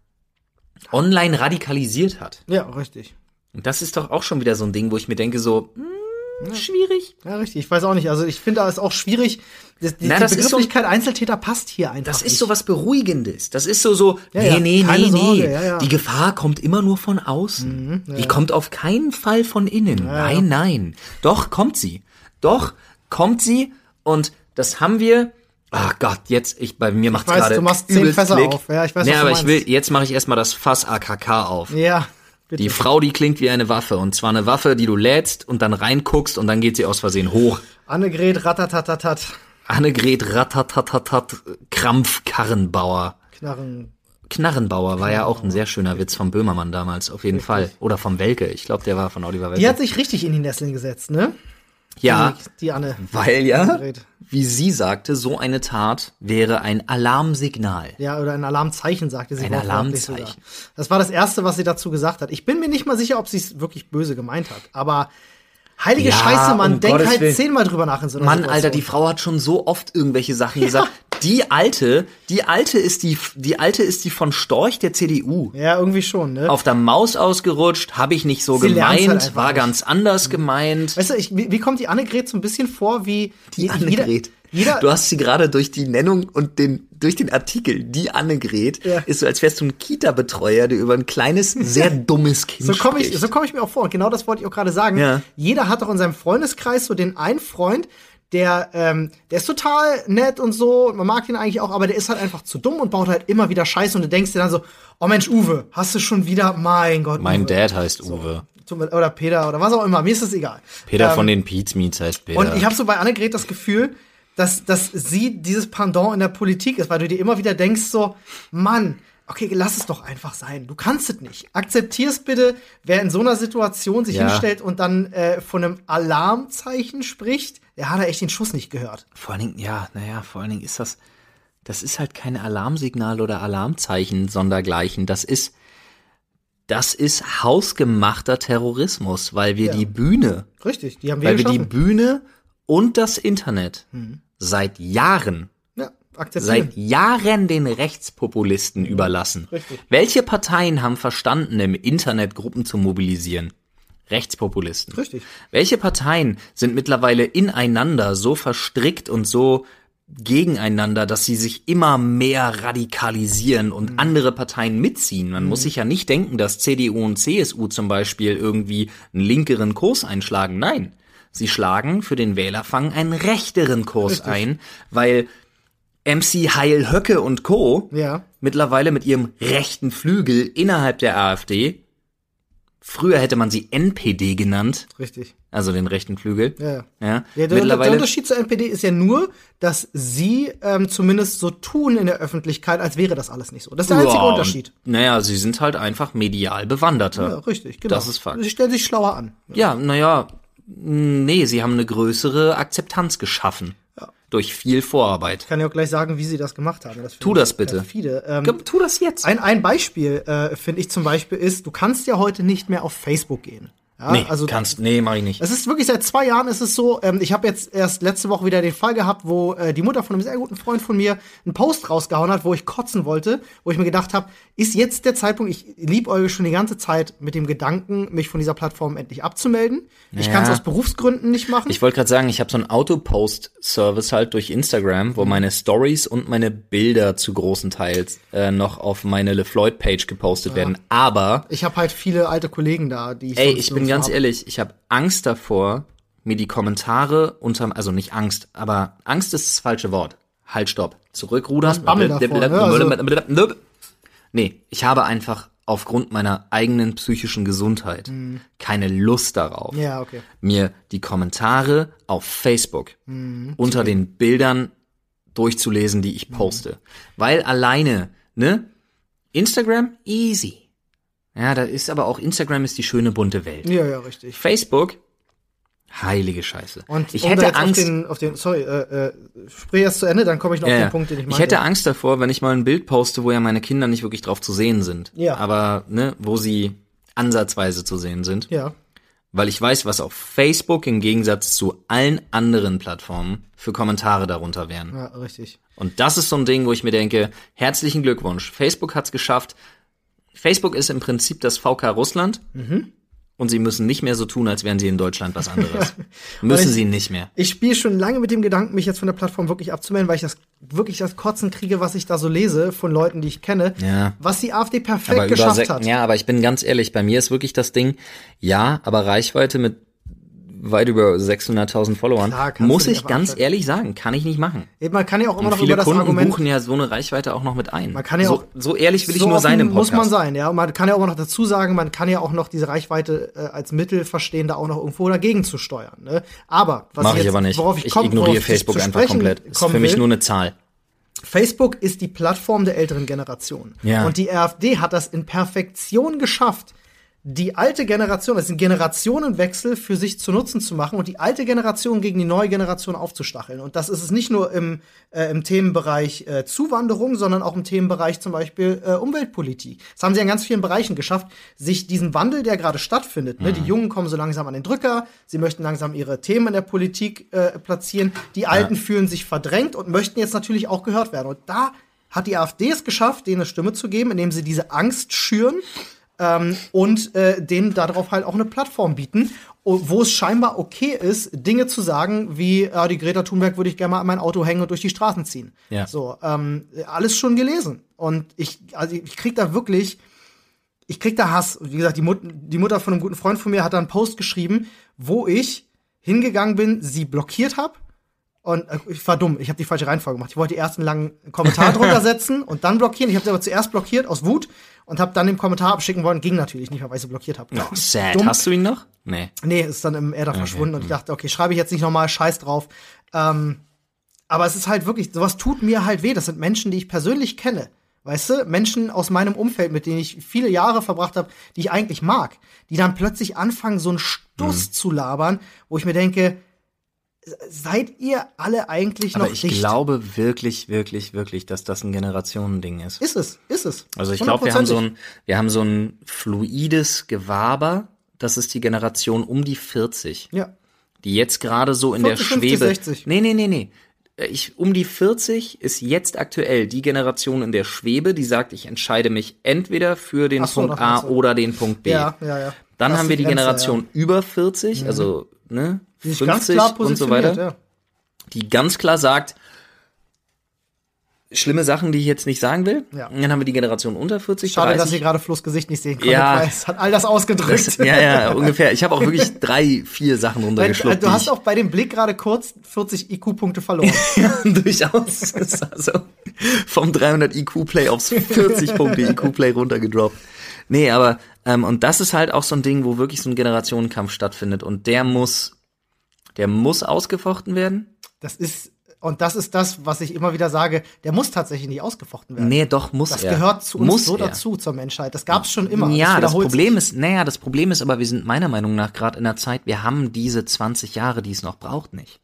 Speaker 1: online radikalisiert hat.
Speaker 2: Ja, richtig.
Speaker 1: Und das ist doch auch schon wieder so ein Ding, wo ich mir denke, so, hm, schwierig.
Speaker 2: Ja, richtig. Ich weiß auch nicht. Also ich finde, da ist auch schwierig. Die, die
Speaker 1: das ist so-
Speaker 2: Begrifflichkeit Einzeltäter passt hier einfach.
Speaker 1: Das ist
Speaker 2: nicht.
Speaker 1: so was Beruhigendes. Das ist so, so,
Speaker 2: Ja,
Speaker 1: nee,
Speaker 2: ja,
Speaker 1: nee,
Speaker 2: keine
Speaker 1: nee,
Speaker 2: Sorge,
Speaker 1: nee. Die Gefahr kommt immer nur von außen. Die kommt auf keinen Fall von innen. Nein, nein. Doch, kommt sie. Doch, kommt sie. Und das haben wir. Ach Gott, jetzt, ich, bei mir macht's gerade
Speaker 2: du machst zehn Fässer
Speaker 1: Klick.
Speaker 2: auf. Ja, ich weiß,
Speaker 1: nee,
Speaker 2: was du
Speaker 1: aber ich will, jetzt mache ich erstmal das Fass AKK auf.
Speaker 2: Ja, bitte.
Speaker 1: Die Frau, die klingt wie eine Waffe. Und zwar eine Waffe, die du lädst und dann reinguckst und dann geht sie aus Versehen hoch.
Speaker 2: Annegret Ratatatatat.
Speaker 1: Annegret Ratatatatat Krampfkarrenbauer.
Speaker 2: Knarren.
Speaker 1: Knarrenbauer war ja auch ein sehr schöner Witz vom Böhmermann damals, auf jeden Fall. Oder vom Welke. Ich glaube, der war von Oliver Welke.
Speaker 2: Die hat sich richtig in die Nesseln gesetzt, ne?
Speaker 1: Ja,
Speaker 2: Die, die Anne.
Speaker 1: weil ja, wie sie sagte, so eine Tat wäre ein Alarmsignal.
Speaker 2: Ja, oder ein Alarmzeichen, sagte sie.
Speaker 1: Ein Alarmzeichen.
Speaker 2: Das war das Erste, was sie dazu gesagt hat. Ich bin mir nicht mal sicher, ob sie es wirklich böse gemeint hat. Aber heilige
Speaker 1: Ja,
Speaker 2: Scheiße, man,
Speaker 1: um
Speaker 2: denk
Speaker 1: Gottes
Speaker 2: halt
Speaker 1: Willen.
Speaker 2: zehnmal drüber nach in so einer
Speaker 1: Mann,
Speaker 2: Situation.
Speaker 1: Alter, die Frau hat schon so oft irgendwelche Sachen gesagt. Die alte, die alte ist die, die alte ist die von Storch der CDU.
Speaker 2: Ja, irgendwie schon, ne?
Speaker 1: Auf der Maus ausgerutscht, habe ich nicht so
Speaker 2: Sie
Speaker 1: gemeint,
Speaker 2: halt
Speaker 1: war
Speaker 2: nicht.
Speaker 1: ganz anders gemeint.
Speaker 2: Weißt du, ich, wie, wie kommt die Annegret so ein bisschen vor wie
Speaker 1: Die.
Speaker 2: Jeder, jeder
Speaker 1: du hast sie gerade durch die Nennung und den durch den Artikel die Annegret
Speaker 2: Ja.
Speaker 1: ist so als wärst du ein Kita-Betreuer, der über ein kleines sehr dummes Kind
Speaker 2: so komme ich,
Speaker 1: spricht.
Speaker 2: so komm ich mir auch vor. Und genau das wollte ich auch gerade sagen.
Speaker 1: Ja.
Speaker 2: Jeder hat doch in seinem Freundeskreis so den einen Freund, der, ähm, der ist total nett und so, man mag ihn eigentlich auch, aber der ist halt einfach zu dumm und baut halt immer wieder Scheiße und du denkst dir dann so, oh Mensch, Uwe, hast du schon wieder, mein Gott,
Speaker 1: mein
Speaker 2: Uwe.
Speaker 1: Dad heißt Uwe.
Speaker 2: Tut mir- Oder Peter oder was auch immer, mir ist das egal.
Speaker 1: Peter
Speaker 2: Ähm,
Speaker 1: von den Pete's Meets heißt Peter.
Speaker 2: Und ich habe so bei Annegret das Gefühl, dass, dass sie dieses Pendant in der Politik ist, weil du dir immer wieder denkst so, Mann, okay, lass es doch einfach sein. Du kannst es nicht. Akzeptier's bitte, wer in so einer Situation sich
Speaker 1: Ja.
Speaker 2: hinstellt und dann äh, von einem Alarmzeichen spricht, der hat da echt den Schuss nicht gehört.
Speaker 1: vor allen Dingen, ja, naja, vor allen Dingen ist das, das ist halt kein Alarmsignal oder Alarmzeichen sondergleichen. Das ist, das ist hausgemachter Terrorismus, weil wir
Speaker 2: Ja.
Speaker 1: die Bühne
Speaker 2: Richtig, die haben wir
Speaker 1: weil wir die
Speaker 2: geschaffen.
Speaker 1: Bühne und das Internet
Speaker 2: Mhm.
Speaker 1: Seit Jahren,
Speaker 2: ja,
Speaker 1: seit Jahren den Rechtspopulisten überlassen.
Speaker 2: Mhm. Richtig.
Speaker 1: Welche Parteien haben verstanden, im Internet Gruppen zu mobilisieren? Rechtspopulisten.
Speaker 2: Richtig.
Speaker 1: Welche Parteien sind mittlerweile ineinander so verstrickt und so gegeneinander, dass sie sich immer mehr radikalisieren und
Speaker 2: Mhm.
Speaker 1: andere Parteien mitziehen. Man muss sich ja nicht denken, dass CDU und CSU zum Beispiel irgendwie einen linkeren Kurs einschlagen. Nein, sie schlagen für den Wählerfang einen rechteren Kurs
Speaker 2: Richtig.
Speaker 1: ein, weil MC Heil Höcke und Co.
Speaker 2: Ja.
Speaker 1: mittlerweile mit ihrem rechten Flügel innerhalb der AfD Früher hätte man sie NPD genannt,
Speaker 2: Richtig.
Speaker 1: also den rechten Flügel.
Speaker 2: Ja, ja.
Speaker 1: ja.
Speaker 2: Ja, der, der
Speaker 1: Mittlerweile,
Speaker 2: Unterschied zur NPD ist ja nur, dass sie ähm, zumindest so tun in der Öffentlichkeit, als wäre das alles nicht so. Das ist der einzige
Speaker 1: Ja,
Speaker 2: Unterschied.
Speaker 1: Naja, sie sind halt einfach medial bewanderter.
Speaker 2: Ja, richtig, genau.
Speaker 1: Das ist Fakt.
Speaker 2: Sie stellen sich schlauer an.
Speaker 1: Ja, naja, nee, sie haben eine größere Akzeptanz geschaffen. Durch viel Vorarbeit.
Speaker 2: Ich kann ja auch gleich sagen, wie sie das gemacht haben. Das
Speaker 1: Tu das bitte.
Speaker 2: perfide. Ähm,
Speaker 1: Tu das jetzt.
Speaker 2: ein, ein Beispiel, äh, finde ich zum Beispiel, ist, du kannst ja heute nicht mehr auf Facebook gehen. Ja,
Speaker 1: nee,
Speaker 2: also
Speaker 1: kannst, nee, mach ich nicht.
Speaker 2: Es ist wirklich seit zwei Jahren ist es so, ähm, ich habe jetzt erst letzte Woche wieder den Fall gehabt, wo äh, die Mutter von einem sehr guten Freund von mir einen Post rausgehauen hat, wo ich kotzen wollte, wo ich mir gedacht habe, ist jetzt der Zeitpunkt, ich liebäuge schon die ganze Zeit mit dem Gedanken, mich von dieser Plattform endlich abzumelden. Ich
Speaker 1: Ja.
Speaker 2: kann es aus Berufsgründen nicht machen.
Speaker 1: Ich wollte gerade sagen, ich habe so einen Autopost-Service halt durch Instagram,
Speaker 2: Mhm.
Speaker 1: wo meine Stories und meine Bilder zu großen Teils äh, noch auf meine LeFloid-Page gepostet werden. Aber,
Speaker 2: Ich habe halt viele alte Kollegen da, die ich
Speaker 1: ey, ich bin ganz ehrlich, ich habe Angst davor, mir die Kommentare unterm, also nicht Angst, aber Angst ist das falsche Wort. Halt, stopp. Zurückrudern.
Speaker 2: Bammel davor, ne? Also-
Speaker 1: Nee, ich habe einfach aufgrund meiner eigenen psychischen Gesundheit keine Lust darauf,
Speaker 2: Mhm. Ja, okay.
Speaker 1: mir die Kommentare auf Facebook
Speaker 2: Mhm.
Speaker 1: unter den Bildern durchzulesen, die ich poste. Weil alleine, ne? Instagram, easy. Ja, da ist aber auch Instagram ist die schöne bunte Welt.
Speaker 2: Ja, ja, richtig.
Speaker 1: Facebook, heilige Scheiße.
Speaker 2: Und
Speaker 1: ich hätte Angst.
Speaker 2: Auf den, auf den, sorry, äh, äh, sprich erst zu Ende, dann komme ich noch
Speaker 1: Ja,
Speaker 2: auf den Punkt, den ich
Speaker 1: ich
Speaker 2: meinte.
Speaker 1: hätte Angst davor, wenn ich mal ein Bild poste, wo ja meine Kinder nicht wirklich drauf zu sehen sind.
Speaker 2: Ja.
Speaker 1: Aber, ne, wo sie ansatzweise zu sehen sind.
Speaker 2: ja.
Speaker 1: Weil ich weiß, was auf Facebook im Gegensatz zu allen anderen Plattformen für Kommentare darunter wären.
Speaker 2: Ja, richtig.
Speaker 1: Und das ist so ein Ding, wo ich mir denke, herzlichen Glückwunsch. Facebook hat's geschafft. Facebook ist im Prinzip das VK Russland.
Speaker 2: Mhm.
Speaker 1: Und sie müssen nicht mehr so tun, als wären sie in Deutschland was anderes. müssen
Speaker 2: ich-
Speaker 1: sie nicht mehr.
Speaker 2: Ich spiele schon lange mit dem Gedanken, mich jetzt von der Plattform wirklich abzumelden, weil ich das wirklich das Kotzen kriege, was ich da so lese von Leuten, die ich kenne,
Speaker 1: Ja.
Speaker 2: was die AfD perfekt
Speaker 1: Aber
Speaker 2: geschafft hat.
Speaker 1: ja, aber ich bin ganz ehrlich, bei mir ist wirklich das Ding, ja, aber Reichweite mit weit über 600.000 Followern,
Speaker 2: Klar,
Speaker 1: muss ich ganz
Speaker 2: erwarten.
Speaker 1: ehrlich sagen, kann ich nicht machen.
Speaker 2: Man kann ja auch immer
Speaker 1: Und
Speaker 2: noch
Speaker 1: viele
Speaker 2: über das
Speaker 1: Kunden
Speaker 2: Argument
Speaker 1: buchen ja so eine Reichweite auch noch mit ein.
Speaker 2: Man kann ja
Speaker 1: so,
Speaker 2: auch-
Speaker 1: so ehrlich will ich
Speaker 2: so
Speaker 1: nur sein im Podcast.
Speaker 2: muss man sein, ja. Und man kann ja auch noch dazu sagen, man kann ja auch noch diese Reichweite äh, als Mittel verstehen, da auch noch irgendwo dagegen zu steuern. Ne? Aber was
Speaker 1: Mach
Speaker 2: ich,
Speaker 1: ich
Speaker 2: jetzt,
Speaker 1: aber nicht.
Speaker 2: worauf ich,
Speaker 1: ich
Speaker 2: komm,
Speaker 1: ignoriere
Speaker 2: worauf ich
Speaker 1: Facebook
Speaker 2: zu
Speaker 1: einfach komplett. Ist für mich
Speaker 2: will,
Speaker 1: nur eine Zahl.
Speaker 2: Facebook ist die Plattform der älteren Generation.
Speaker 1: Ja.
Speaker 2: Und die AfD hat das in Perfektion geschafft, die alte Generation, das ist ein Generationenwechsel für sich zu Nutzen zu machen und die alte Generation gegen die neue Generation aufzustacheln. Und das ist es nicht nur im, äh, im Themenbereich äh, Zuwanderung, sondern auch im Themenbereich zum Beispiel äh, Umweltpolitik. Das haben sie in ganz vielen Bereichen geschafft, sich diesen Wandel, der gerade stattfindet. Ne? Die Jungen kommen so langsam an den Drücker, sie möchten langsam ihre Themen in der Politik äh, platzieren, die Alten fühlen sich verdrängt und möchten jetzt natürlich auch gehört werden. Und da hat die AfD es geschafft, denen eine Stimme zu geben, indem sie diese Angst schüren ähm, und äh, denen darauf halt auch eine Plattform bieten, wo es scheinbar okay ist, Dinge zu sagen, wie äh, die Greta Thunberg würde ich gerne mal an mein Auto hängen und durch die Straßen ziehen.
Speaker 1: Ja.
Speaker 2: So, ähm, alles schon gelesen. Und ich, also ich krieg da wirklich, ich krieg da Hass. Wie gesagt, die, Mut die Mutter von einem guten Freund von mir hat da einen Post geschrieben, wo ich hingegangen bin, sie blockiert habe. Und äh, ich war dumm, ich habe die falsche Reihenfolge gemacht. Ich wollte die ersten langen Kommentar drunter setzen und dann blockieren. Ich habe sie aber zuerst blockiert aus Wut und habe dann den Kommentar abschicken wollen. Ging natürlich nicht mehr, weil ich sie blockiert habe.
Speaker 1: Oh, sad.
Speaker 2: Dumm.
Speaker 1: Hast du ihn noch? Nee.
Speaker 2: Nee, ist dann im Äther verschwunden und ich dachte, okay, schreibe ich jetzt nicht nochmal, scheiß drauf. Ähm, aber es ist halt wirklich, sowas tut mir halt weh. Das sind Menschen, die ich persönlich kenne. Weißt du, Menschen aus meinem Umfeld, mit denen ich viele Jahre verbracht habe, die ich eigentlich mag, die dann plötzlich anfangen, so einen Stuss
Speaker 1: Mhm.
Speaker 2: zu labern, wo ich mir denke, seid ihr alle eigentlich
Speaker 1: Aber
Speaker 2: noch
Speaker 1: ich
Speaker 2: dicht?
Speaker 1: glaube wirklich, wirklich, wirklich, dass das ein Generationending ist.
Speaker 2: Ist es, ist es.
Speaker 1: Also ich glaube, wir haben so ein, wir haben so ein fluides Gewaber. Das ist die Generation um die 40,
Speaker 2: Ja.
Speaker 1: die jetzt gerade so in
Speaker 2: 40,
Speaker 1: der
Speaker 2: 50,
Speaker 1: Schwebe.
Speaker 2: 60.
Speaker 1: Nee, nee, nee, nee. Ich, um die 40 ist jetzt aktuell die Generation in der Schwebe, die sagt, ich entscheide mich entweder für den
Speaker 2: so,
Speaker 1: Punkt A
Speaker 2: du.
Speaker 1: oder den Punkt B.
Speaker 2: Ja, ja, ja.
Speaker 1: Dann
Speaker 2: Das
Speaker 1: haben wir die
Speaker 2: Grenze,
Speaker 1: Generation über 40, also ne,
Speaker 2: Die sich
Speaker 1: 50
Speaker 2: ganz klar
Speaker 1: und so weiter,
Speaker 2: ja.
Speaker 1: die ganz klar sagt, schlimme Sachen, die ich jetzt nicht sagen will.
Speaker 2: Ja.
Speaker 1: Und dann haben wir die Generation unter 40,
Speaker 2: Schade,
Speaker 1: 30.
Speaker 2: dass ihr gerade Fluss Gesicht nicht sehen konntet,
Speaker 1: Ja.
Speaker 2: weil es hat all das ausgedrückt.
Speaker 1: Das, ja, ja, ungefähr. Ich habe auch wirklich drei, vier Sachen
Speaker 2: Weil, äh,
Speaker 1: runtergeschluckt.
Speaker 2: du hast auch bei dem Blick gerade kurz 40 IQ-Punkte verloren.
Speaker 1: ja, durchaus. Also vom 300 IQ-Play aufs 40 Punkte IQ-Play runtergedroppt. Nee, aber Ähm, und das ist halt auch so ein Ding, wo wirklich so ein Generationenkampf stattfindet. Und der muss, der muss ausgefochten werden.
Speaker 2: Das ist, und das ist das, was ich immer wieder sage, der muss tatsächlich nicht ausgefochten werden.
Speaker 1: Nee, doch, muss
Speaker 2: das
Speaker 1: er.
Speaker 2: gehört zu uns
Speaker 1: muss
Speaker 2: so
Speaker 1: er.
Speaker 2: dazu, zur Menschheit. Das gab's schon immer.
Speaker 1: Ja, das
Speaker 2: wiederholt
Speaker 1: Problem
Speaker 2: sich.
Speaker 1: ist, naja, das Problem ist aber, wir sind meiner Meinung nach gerade in einer Zeit, wir haben diese 20 Jahre, die es noch braucht, nicht.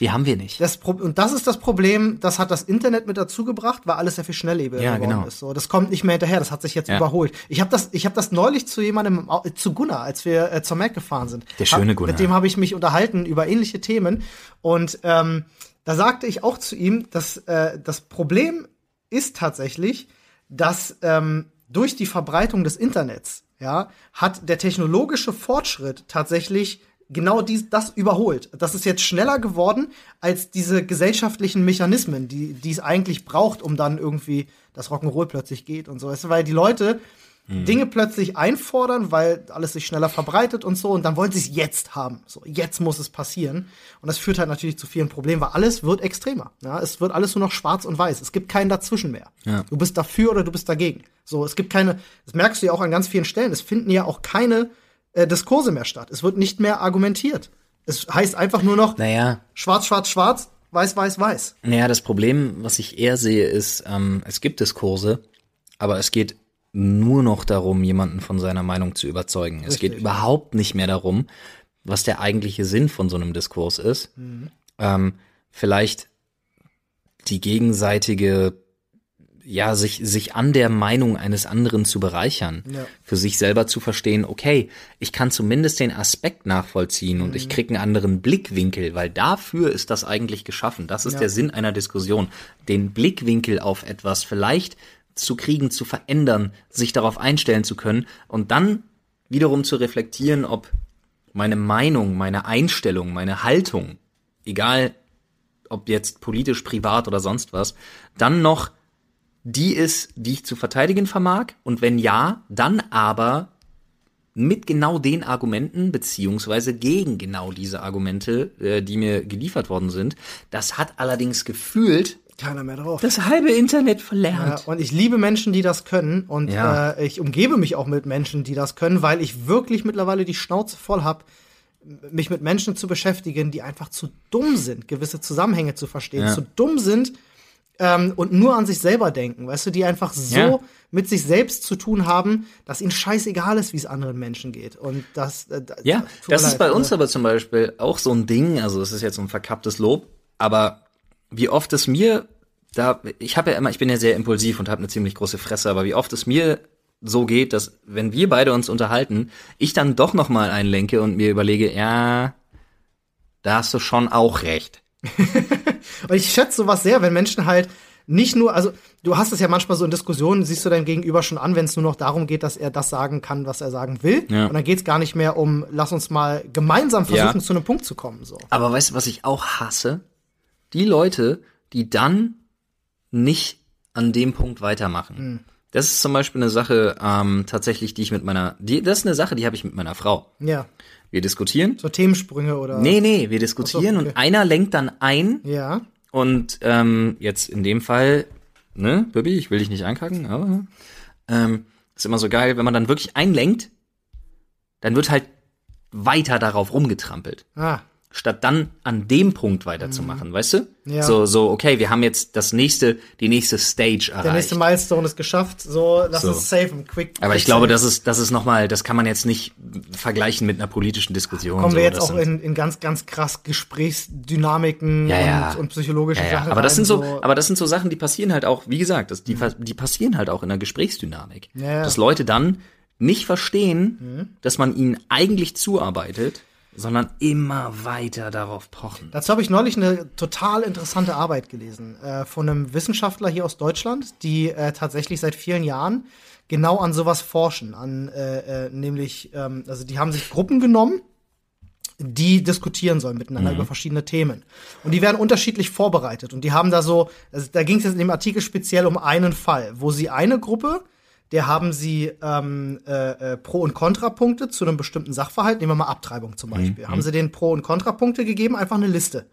Speaker 1: Die haben wir nicht.
Speaker 2: Das Pro und das ist das Problem, das hat das Internet mit dazu gebracht, weil alles sehr viel schnelllebiger
Speaker 1: Ja,
Speaker 2: geworden
Speaker 1: genau.
Speaker 2: ist. So, das kommt nicht mehr hinterher, das hat sich jetzt
Speaker 1: Ja.
Speaker 2: überholt. Ich habe das, ich habe das neulich zu jemandem, zu Gunnar, als wir äh, zur Mac gefahren sind.
Speaker 1: Der schöne
Speaker 2: hab,
Speaker 1: Gunnar.
Speaker 2: Mit dem habe ich mich unterhalten über ähnliche Themen und ähm, da sagte ich auch zu ihm, dass äh, das Problem ist tatsächlich, dass ähm, durch die Verbreitung des Internets, ja, hat der technologische Fortschritt tatsächlich genau dies, das überholt. Das ist jetzt schneller geworden als diese gesellschaftlichen Mechanismen, die, die es eigentlich braucht, um dann irgendwie das Rock'n'Roll plötzlich geht und so. Weißt du, weil die Leute Dinge plötzlich einfordern, weil alles sich schneller verbreitet und so, und dann wollen sie es jetzt haben. So, jetzt muss es passieren. Und das führt halt natürlich zu vielen Problemen, weil alles wird extremer. Ja, es wird alles nur noch schwarz und weiß. Es gibt keinen Dazwischen mehr.
Speaker 1: Ja.
Speaker 2: Du bist dafür oder du bist dagegen. So, es gibt keine, das merkst du ja auch an ganz vielen Stellen. Es finden ja auch keine äh, Diskurse mehr statt. Es wird nicht mehr argumentiert. Es heißt einfach nur noch
Speaker 1: Naja,
Speaker 2: schwarz, schwarz, schwarz, weiß, weiß, weiß.
Speaker 1: naja, das Problem, was ich eher sehe, ist, ähm, es gibt Diskurse, aber es geht nur noch darum, jemanden von seiner Meinung zu überzeugen. Es geht
Speaker 2: Richtig.
Speaker 1: überhaupt nicht mehr darum, was der eigentliche Sinn von so einem Diskurs ist. Ähm, vielleicht die gegenseitige, ja, sich, sich an der Meinung eines anderen zu bereichern,
Speaker 2: Ja.
Speaker 1: für sich selber zu verstehen, okay, ich kann zumindest den Aspekt nachvollziehen und ich krieg einen anderen Blickwinkel, weil dafür ist das eigentlich geschaffen. Das ist
Speaker 2: Ja.
Speaker 1: der Sinn einer Diskussion. Den Blickwinkel auf etwas vielleicht zu kriegen, zu verändern, sich darauf einstellen zu können und dann wiederum zu reflektieren, ob meine Meinung, meine Einstellung, meine Haltung, egal ob jetzt politisch, privat oder sonst was, dann noch die ist, die ich zu verteidigen vermag und wenn ja, dann aber mit genau den Argumenten beziehungsweise gegen genau diese Argumente, äh, die mir geliefert worden sind. Das hat allerdings gefühlt
Speaker 2: Keiner mehr drauf.
Speaker 1: das halbe Internet
Speaker 2: Ja,
Speaker 1: verlernt.
Speaker 2: und ich liebe Menschen, die das können. Und
Speaker 1: Ja.
Speaker 2: äh, ich umgebe mich auch mit Menschen, die das können, weil ich wirklich mittlerweile die Schnauze voll hab, mich mit Menschen zu beschäftigen, die einfach zu dumm sind, gewisse Zusammenhänge zu verstehen,
Speaker 1: Ja.
Speaker 2: zu dumm sind ähm, und nur an sich selber denken, weißt du, die einfach so
Speaker 1: Ja.
Speaker 2: mit sich selbst zu tun haben, dass ihnen scheißegal ist, wie es anderen Menschen geht. Und das, äh,
Speaker 1: Ja, das ist
Speaker 2: leid,
Speaker 1: bei uns aber zum Beispiel auch so ein Ding, also es ist jetzt so ein verkapptes Lob, aber wie oft es mir da, ich habe ja immer, ich bin ja sehr impulsiv und habe eine ziemlich große Fresse, aber wie oft es mir so geht, dass wenn wir beide uns unterhalten, ich dann doch noch mal einlenke und mir überlege, ja, da hast du schon auch recht.
Speaker 2: Und ich schätze sowas sehr, wenn Menschen halt nicht nur, also du hast es ja manchmal so in Diskussionen, siehst du dein Gegenüber schon an, wenn es nur noch darum geht, dass er das sagen kann, was er sagen will.
Speaker 1: Ja.
Speaker 2: Und dann geht es gar nicht mehr um, lass uns mal gemeinsam versuchen,
Speaker 1: Ja.
Speaker 2: zu einem Punkt zu kommen. So.
Speaker 1: Aber weißt du, was ich auch hasse? Die Leute, die dann nicht an dem Punkt weitermachen. Das ist zum Beispiel eine Sache, ähm, tatsächlich, die ich mit meiner, die, das ist eine Sache, die habe ich mit meiner Frau.
Speaker 2: Ja.
Speaker 1: Wir diskutieren.
Speaker 2: So Themensprünge oder.
Speaker 1: Nee, nee, wir diskutieren
Speaker 2: so, okay.
Speaker 1: und einer lenkt dann ein
Speaker 2: Ja.
Speaker 1: und ähm, jetzt in dem Fall, ne, Bibi, ich will dich nicht einkacken, aber ähm, ist immer so geil, wenn man dann wirklich einlenkt, dann wird halt weiter darauf rumgetrampelt
Speaker 2: Ah.
Speaker 1: Statt dann an dem Punkt weiterzumachen, weißt du?
Speaker 2: Mhm. Ja.
Speaker 1: So, so, okay, wir haben jetzt das nächste, die nächste Stage erreicht.
Speaker 2: Der nächste Milestone ist geschafft. So, lass
Speaker 1: So.
Speaker 2: uns safen, quick.
Speaker 1: Aber ich glaube,
Speaker 2: save.
Speaker 1: das ist, das ist nochmal, das kann man jetzt nicht vergleichen mit einer politischen Diskussion.
Speaker 2: kommen
Speaker 1: so,
Speaker 2: wir jetzt auch in, in ganz, ganz krass Gesprächsdynamiken
Speaker 1: Ja, ja.
Speaker 2: Und, und psychologische. Sachen.
Speaker 1: Aber das sind so, aber das sind so Sachen, die passieren halt auch, wie gesagt, das, die, die passieren halt auch in der Gesprächsdynamik. Dass Leute dann nicht verstehen, dass man ihnen eigentlich zuarbeitet, sondern immer weiter darauf pochen.
Speaker 2: Dazu habe ich neulich eine total interessante Arbeit gelesen äh, von einem Wissenschaftler hier aus Deutschland, die äh, tatsächlich seit vielen Jahren genau an sowas forschen, an äh, äh, nämlich, ähm, also die haben sich Gruppen genommen, die diskutieren sollen miteinander über verschiedene Themen. Und die werden unterschiedlich vorbereitet. Und die haben da so, also da ging es jetzt in dem Artikel speziell um einen Fall, wo sie eine Gruppe, der haben sie ähm, äh, äh, Pro- und Kontrapunkte zu einem bestimmten Sachverhalt, nehmen wir mal Abtreibung zum Beispiel, haben sie den Pro- und Kontrapunkte gegeben, einfach eine Liste.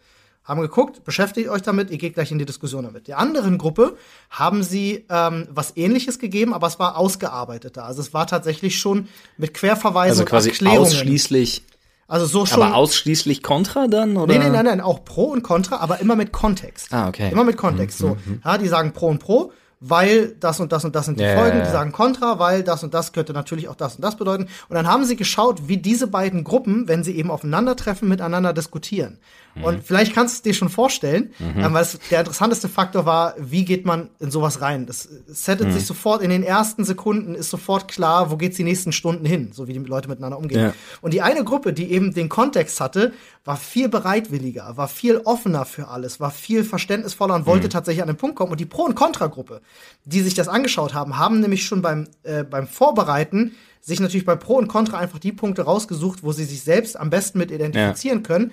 Speaker 2: haben geguckt, beschäftigt euch damit, ihr geht gleich in die Diskussion damit. Der anderen Gruppe haben sie ähm, was ähnliches gegeben, aber es war ausgearbeiteter. Also es war tatsächlich schon mit Querverweisen
Speaker 1: Also quasi
Speaker 2: und Erklärungen.
Speaker 1: ausschließlich,
Speaker 2: also so schon.
Speaker 1: aber ausschließlich Contra dann, oder?
Speaker 2: Nee, nee, nein, nein, auch Pro und Contra, aber immer mit Kontext.
Speaker 1: Ah, okay.
Speaker 2: Immer mit Kontext. So, ja, die sagen Pro und Pro, weil das und das und das sind die
Speaker 1: Ja,
Speaker 2: Folgen. Die sagen Contra, weil das und das könnte natürlich auch das und das bedeuten. Und dann haben sie geschaut, wie diese beiden Gruppen, wenn sie eben aufeinandertreffen, miteinander diskutieren.
Speaker 1: Mhm.
Speaker 2: Und vielleicht kannst du es dir schon vorstellen, ähm, weil der interessanteste Faktor war, wie geht man in sowas rein? Das settet
Speaker 1: Mhm.
Speaker 2: sich sofort in den ersten Sekunden, ist sofort klar, wo geht's die nächsten Stunden hin, so wie die Leute miteinander umgehen.
Speaker 1: Ja.
Speaker 2: Und die eine Gruppe, die eben den Kontext hatte, war viel bereitwilliger, war viel offener für alles, war viel verständnisvoller und
Speaker 1: Mhm.
Speaker 2: wollte tatsächlich an den Punkt kommen. Und die Pro- und Contra-Gruppe, die sich das angeschaut haben, haben nämlich schon beim, äh, beim Vorbereiten sich natürlich bei Pro und Contra einfach die Punkte rausgesucht, wo sie sich selbst am besten mit identifizieren können.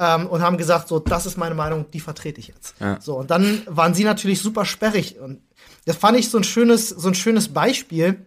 Speaker 2: Ähm, und haben gesagt, so, das ist meine Meinung, die vertrete ich jetzt.
Speaker 1: Ja.
Speaker 2: So, und dann waren sie natürlich super sperrig. Und das fand ich so ein schönes, so ein schönes Beispiel,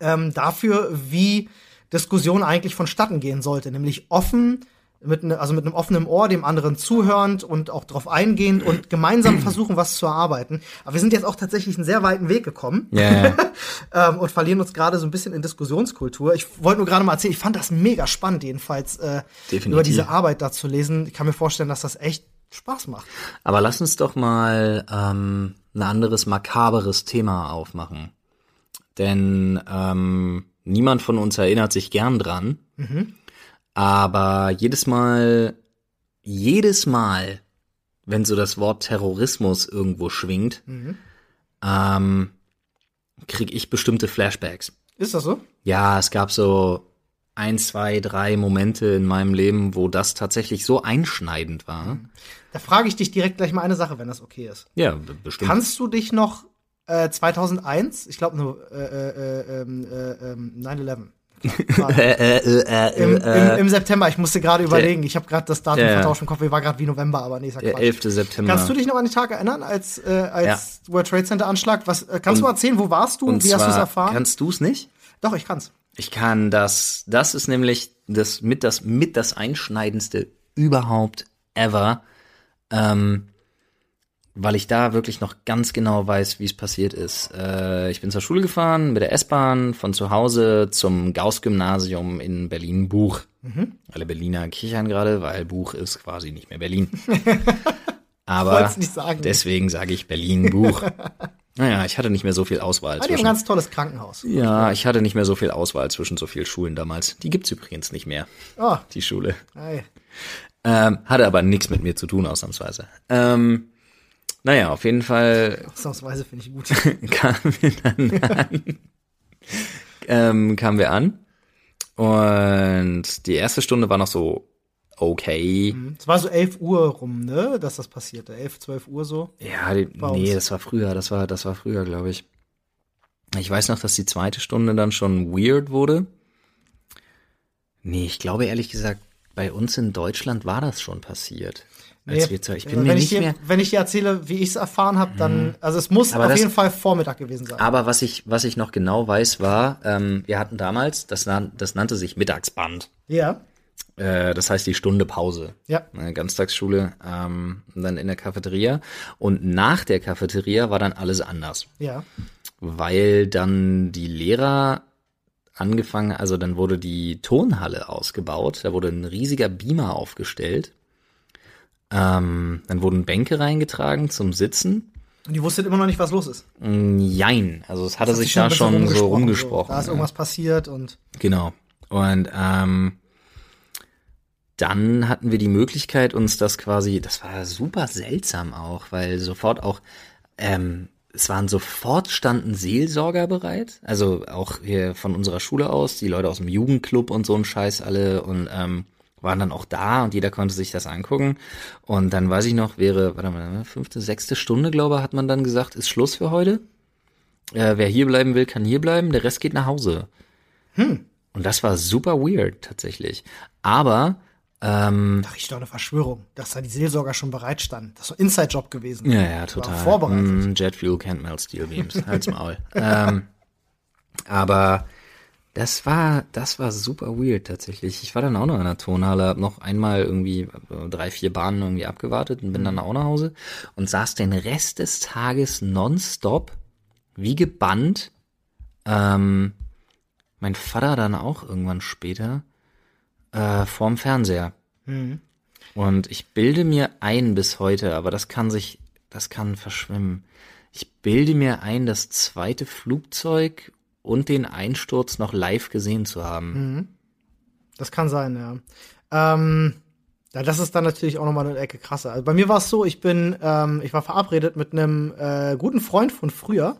Speaker 2: ähm, dafür, wie Diskussion eigentlich vonstatten gehen sollte, nämlich offen, mit ne, also mit einem offenen Ohr, dem anderen zuhörend und auch drauf eingehend und gemeinsam versuchen, was zu erarbeiten. Aber wir sind jetzt auch tatsächlich einen sehr weiten Weg gekommen
Speaker 1: Ja,
Speaker 2: ähm, und verlieren uns gerade so ein bisschen in Diskussionskultur. Ich wollte nur gerade mal erzählen, ich fand das mega spannend, jedenfalls äh,
Speaker 1: Definitiv.
Speaker 2: über diese Arbeit da zu lesen. Ich kann mir vorstellen, dass das echt Spaß macht.
Speaker 1: Aber lass uns doch mal ähm, ein anderes, makaberes Thema aufmachen. Denn ähm, niemand von uns erinnert sich gern dran. Aber jedes Mal, jedes Mal, wenn so das Wort Terrorismus irgendwo schwingt, ähm, krieg ich bestimmte Flashbacks.
Speaker 2: Ist das so?
Speaker 1: Ja, es gab so ein, zwei, drei Momente in meinem Leben, wo das tatsächlich so einschneidend war.
Speaker 2: Da frage ich dich direkt gleich mal eine Sache, wenn das okay ist.
Speaker 1: Ja, bestimmt.
Speaker 2: Kannst du dich noch äh, 2001, ich glaube nur äh, äh, ähm, äh, ähm, 9/11.
Speaker 1: Äh, äh, äh,
Speaker 2: Im, im, Im September, ich musste gerade überlegen, ich habe gerade das Datum
Speaker 1: Ja, ja.
Speaker 2: vertauscht im Kopf, war gerade wie November, aber nee, ist ja
Speaker 1: der
Speaker 2: Quatsch.
Speaker 1: 11. September.
Speaker 2: Kannst du dich noch an den Tag erinnern, als, äh, als World Trade Center Anschlag? Was, äh, kannst du mal erzählen, wo warst du?
Speaker 1: Und
Speaker 2: Wie hast du es erfahren?
Speaker 1: Kannst du es nicht?
Speaker 2: Doch, ich kann's.
Speaker 1: Ich kann das, das ist nämlich das mit das mit das einschneidendste überhaupt ever, ähm, weil ich da wirklich noch ganz genau weiß, wie es passiert ist. Äh, ich bin zur Schule gefahren mit der S-Bahn von zu Hause zum Gauss-Gymnasium in Berlin-Buch.
Speaker 2: Mhm.
Speaker 1: Alle Berliner kichern gerade, weil Buch ist quasi nicht mehr Berlin. Aber
Speaker 2: sagen.
Speaker 1: deswegen sage ich Berlin-Buch. naja, ich hatte nicht mehr so viel Auswahl.
Speaker 2: Ah, die haben ein
Speaker 1: zwischen-
Speaker 2: ganz tolles Krankenhaus.
Speaker 1: ja, ich hatte nicht mehr so viel Auswahl zwischen so vielen Schulen damals. Die gibt's übrigens nicht mehr,
Speaker 2: Oh,
Speaker 1: die Schule.
Speaker 2: ey.
Speaker 1: Ähm, hatte aber nichts mit mir zu tun, ausnahmsweise. Ähm, naja, auf jeden Fall
Speaker 2: Ausnahmsweise finde ich gut.
Speaker 1: kamen wir dann an. ähm, kamen wir an. Und die erste Stunde war noch so okay.
Speaker 2: Es war so 11 Uhr rum, ne, dass das passierte. 11, 12 Uhr so.
Speaker 1: Ja, die, nee, das war früher, das war, das war früher, glaube ich. Ich weiß noch, dass die zweite Stunde dann schon weird wurde. Nee, ich glaube ehrlich gesagt, bei uns in Deutschland war das schon passiert. Als
Speaker 2: Nee,
Speaker 1: wir ich
Speaker 2: äh,
Speaker 1: bin mir
Speaker 2: wenn,
Speaker 1: nicht
Speaker 2: ich dir,
Speaker 1: mehr.
Speaker 2: wenn ich dir erzähle, wie ich es erfahren habe, dann, also es muss
Speaker 1: Aber
Speaker 2: auf
Speaker 1: das-
Speaker 2: jeden Fall Vormittag gewesen sein.
Speaker 1: Aber was ich, was ich noch genau weiß, war, ähm, wir hatten damals, das, nan- das nannte sich Mittagsband.
Speaker 2: ja,
Speaker 1: Äh, das heißt die Stunde Pause.
Speaker 2: ja.
Speaker 1: Eine Ganztagsschule, ähm, dann in der Cafeteria. Und nach der Cafeteria war dann alles anders.
Speaker 2: Ja.
Speaker 1: weil dann die Lehrer angefangen, also dann wurde die Tonhalle ausgebaut, da wurde ein riesiger Beamer aufgestellt, ähm, dann wurden Bänke reingetragen zum Sitzen.
Speaker 2: Und die wusstet immer noch nicht, was los ist.
Speaker 1: Mm, Jein, also es hatte
Speaker 2: Hat
Speaker 1: sich da schon so
Speaker 2: rumgesprochen,
Speaker 1: rumgesprochen.
Speaker 2: Da ist
Speaker 1: ja.
Speaker 2: irgendwas passiert und
Speaker 1: Genau. Und ähm, dann hatten wir die Möglichkeit, uns das quasi, das war super seltsam auch, weil sofort auch, ähm, es waren sofort standen Seelsorger bereit, also auch hier von unserer Schule aus, die Leute aus dem Jugendclub und so ein Scheiß alle und ähm, waren dann auch da und jeder konnte sich das angucken. Und dann weiß ich noch, wäre, warte mal, fünfte, sechste Stunde, glaube ich, hat man dann gesagt, ist Schluss für heute. Äh, wer hier bleiben will, kann hier bleiben, der Rest geht nach Hause. Und das war super weird tatsächlich. Aber ähm,
Speaker 2: da riecht doch eine Verschwörung, dass da die Seelsorger schon bereit standen. Das ist so ein Inside-Job gewesen.
Speaker 1: ja, ja, total.
Speaker 2: vorbereitet.
Speaker 1: Mm, Jet Fuel can't melt steel beams. Halt's Maul. ähm, aber Das war, das war super weird tatsächlich. Ich war dann auch noch in der Turnhalle, hab noch einmal irgendwie äh, drei, vier Bahnen irgendwie abgewartet und bin dann auch nach Hause und saß den Rest des Tages nonstop, wie gebannt. Ähm, mein Vater dann auch irgendwann später äh, vorm Fernseher. Und ich bilde mir ein bis heute, aber das kann sich, das kann verschwimmen. Ich bilde mir ein, das zweite Flugzeug und den Einsturz noch live gesehen zu haben.
Speaker 2: Das kann sein, ja. Ähm, ja, das ist dann natürlich auch nochmal eine Ecke krasser. Also bei mir war es so, ich bin, ähm, ich war verabredet mit einem äh, guten Freund von früher,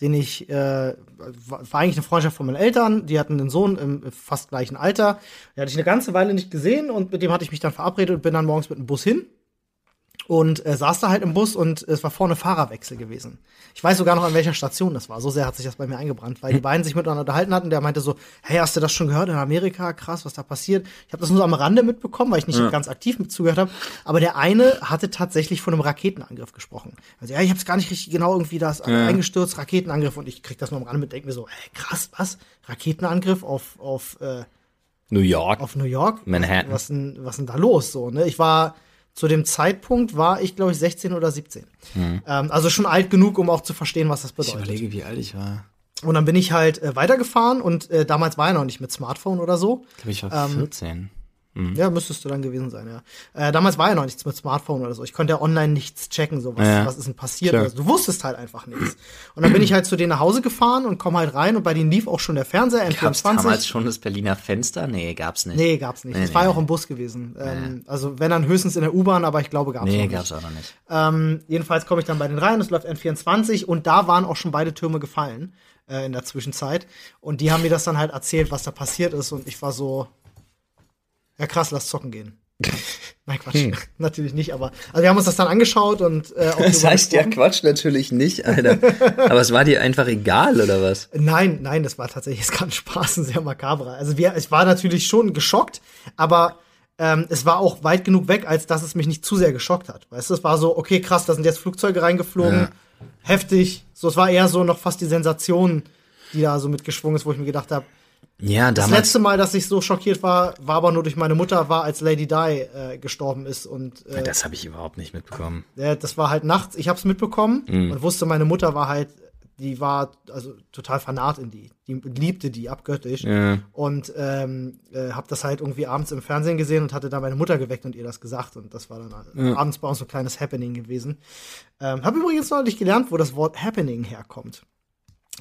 Speaker 2: den ich, äh, war, war eigentlich eine Freundschaft von meinen Eltern, die hatten einen Sohn im fast gleichen Alter. Den hatte ich eine ganze Weile nicht gesehen und mit dem hatte ich mich dann verabredet und bin dann morgens mit dem Bus hin und äh, saß da halt im Bus und es war vorne Fahrerwechsel gewesen. Ich weiß sogar noch, an welcher Station das war. So sehr hat sich das bei mir eingebrannt, weil die beiden sich miteinander unterhalten hatten. Der meinte so, hey, hast du das schon gehört in Amerika? Krass, was da passiert. Ich habe das nur so am Rande mitbekommen, weil ich nicht ganz aktiv mit zugehört habe. Aber der eine hatte tatsächlich von einem Raketenangriff gesprochen. Also ja, ich habe es gar nicht richtig genau irgendwie das eingestürzt, Raketenangriff. Und ich krieg das nur am Rande mit, denke mir so, hey, krass, was? Raketenangriff auf, auf äh,
Speaker 1: New York.
Speaker 2: auf New York.
Speaker 1: Manhattan.
Speaker 2: Was, was, denn, was denn da los? So, ne? Ich war zu dem Zeitpunkt war ich, glaube ich, 16 oder 17. Ähm, also schon alt genug, um auch zu verstehen, was das
Speaker 1: ich
Speaker 2: bedeutet.
Speaker 1: überlege, wie alt ich war.
Speaker 2: Und dann bin ich halt äh, weitergefahren und äh, damals war ja noch nicht mit Smartphone oder so.
Speaker 1: Ich glaube, ich war 14.
Speaker 2: Ja, müsstest du dann gewesen sein, ja. Äh, damals war ja noch nichts mit Smartphone oder so. Ich konnte ja online nichts checken, so was,
Speaker 1: Ja.
Speaker 2: was ist denn passiert. Also, du wusstest halt einfach nichts. Und dann bin ich halt zu denen nach Hause gefahren und komm halt rein und bei denen lief auch schon der Fernseher
Speaker 1: Gab's damals
Speaker 2: N24.
Speaker 1: schon das Berliner Fenster? Nee, gab's nicht.
Speaker 2: Nee, gab's nicht.
Speaker 1: Nee,
Speaker 2: das war ja
Speaker 1: nee.
Speaker 2: auch im Bus gewesen. Ähm, Also wenn dann höchstens in der U-Bahn, aber ich glaube, gab's
Speaker 1: Nee,
Speaker 2: noch nicht.
Speaker 1: gab's auch noch nicht.
Speaker 2: Ähm, jedenfalls komme ich dann bei den rein, es läuft N24 und da waren auch schon beide Türme gefallen äh, in der Zwischenzeit. Und die haben mir das dann halt erzählt, was da passiert ist. Und ich war so, ja krass, lass zocken gehen. Nein, Quatsch.
Speaker 1: Hm.
Speaker 2: Natürlich nicht, aber also wir haben uns das dann angeschaut und äh, auch
Speaker 1: Das heißt ja. Quatsch natürlich nicht, Alter. Aber es war dir einfach egal, oder was?
Speaker 2: Nein, nein, das war tatsächlich jetzt kein Spaß, ein sehr makaberer. Also wir, ich war natürlich schon geschockt, aber ähm, es war auch weit genug weg, als dass es mich nicht zu sehr geschockt hat. Weißt du, es war so, okay, krass, da sind jetzt Flugzeuge reingeflogen,
Speaker 1: Ja.
Speaker 2: heftig. So, es war eher so noch fast die Sensation, die da so mitgeschwungen ist, wo ich mir gedacht habe,
Speaker 1: Ja,
Speaker 2: das
Speaker 1: damals.
Speaker 2: letzte Mal, dass ich so schockiert war, war aber nur durch meine Mutter, war als Lady Di äh, gestorben ist und äh,
Speaker 1: Das habe ich überhaupt nicht mitbekommen.
Speaker 2: ja, das war halt nachts, ich hab's mitbekommen
Speaker 1: Mhm.
Speaker 2: und wusste, meine Mutter war halt, die war also total fanat in die. Die liebte die abgöttisch.
Speaker 1: Ja.
Speaker 2: Und ähm, äh, hab das halt irgendwie abends im Fernsehen gesehen und hatte da meine Mutter geweckt und ihr das gesagt. Und das war dann abends bei uns so ein kleines Happening gewesen. Ähm, hab übrigens neulich gelernt, wo das Wort Happening herkommt.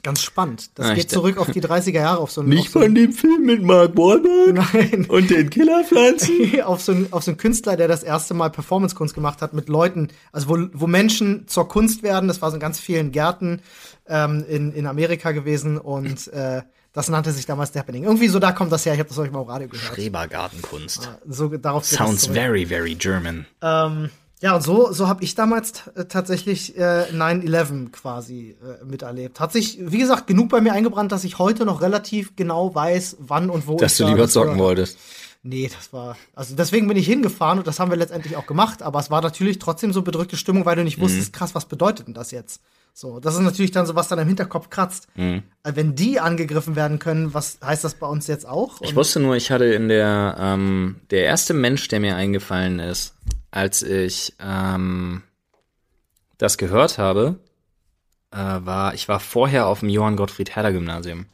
Speaker 2: Ganz spannend. Das
Speaker 1: Ah, ich
Speaker 2: geht zurück auf die 30er Jahre auf so einen,
Speaker 1: Nicht
Speaker 2: so
Speaker 1: von dem Film mit Mark Wahlberg
Speaker 2: Nein.
Speaker 1: und den Killerpflanzen.
Speaker 2: auf so, einen, auf so einen Künstler, der das erste Mal Performance-Kunst gemacht hat mit Leuten, also wo, wo Menschen zur Kunst werden. Das war so in ganz vielen Gärten ähm, in, in Amerika gewesen und äh, das nannte sich damals The Happening. Irgendwie so da kommt das her. Ich habe das euch mal im Radio gehört.
Speaker 1: Schrebergartenkunst.
Speaker 2: So darauf
Speaker 1: Sounds very, very German.
Speaker 2: Ähm, ja, und so, so habe ich damals äh, tatsächlich äh, 9-11 quasi äh, miterlebt. Hat sich, wie gesagt, genug bei mir eingebrannt, dass ich heute noch relativ genau weiß, wann und wo
Speaker 1: Dass
Speaker 2: ich
Speaker 1: du lieber zocken
Speaker 2: gehört
Speaker 1: wolltest.
Speaker 2: Nee, das war. Also deswegen bin ich hingefahren und das haben wir letztendlich auch gemacht, aber es war natürlich trotzdem so bedrückte Stimmung, weil du nicht wusstest, krass, was bedeutet denn das jetzt? So, das ist natürlich dann so, was dann im Hinterkopf kratzt. Äh, Wenn die angegriffen werden können, was heißt das bei uns jetzt auch?
Speaker 1: Ich
Speaker 2: Und-
Speaker 1: wusste nur, ich hatte in der, ähm, der erste Mensch, der mir eingefallen ist, als ich ähm, das gehört habe, äh, war, ich war vorher auf dem Johann Gottfried Herder Gymnasium.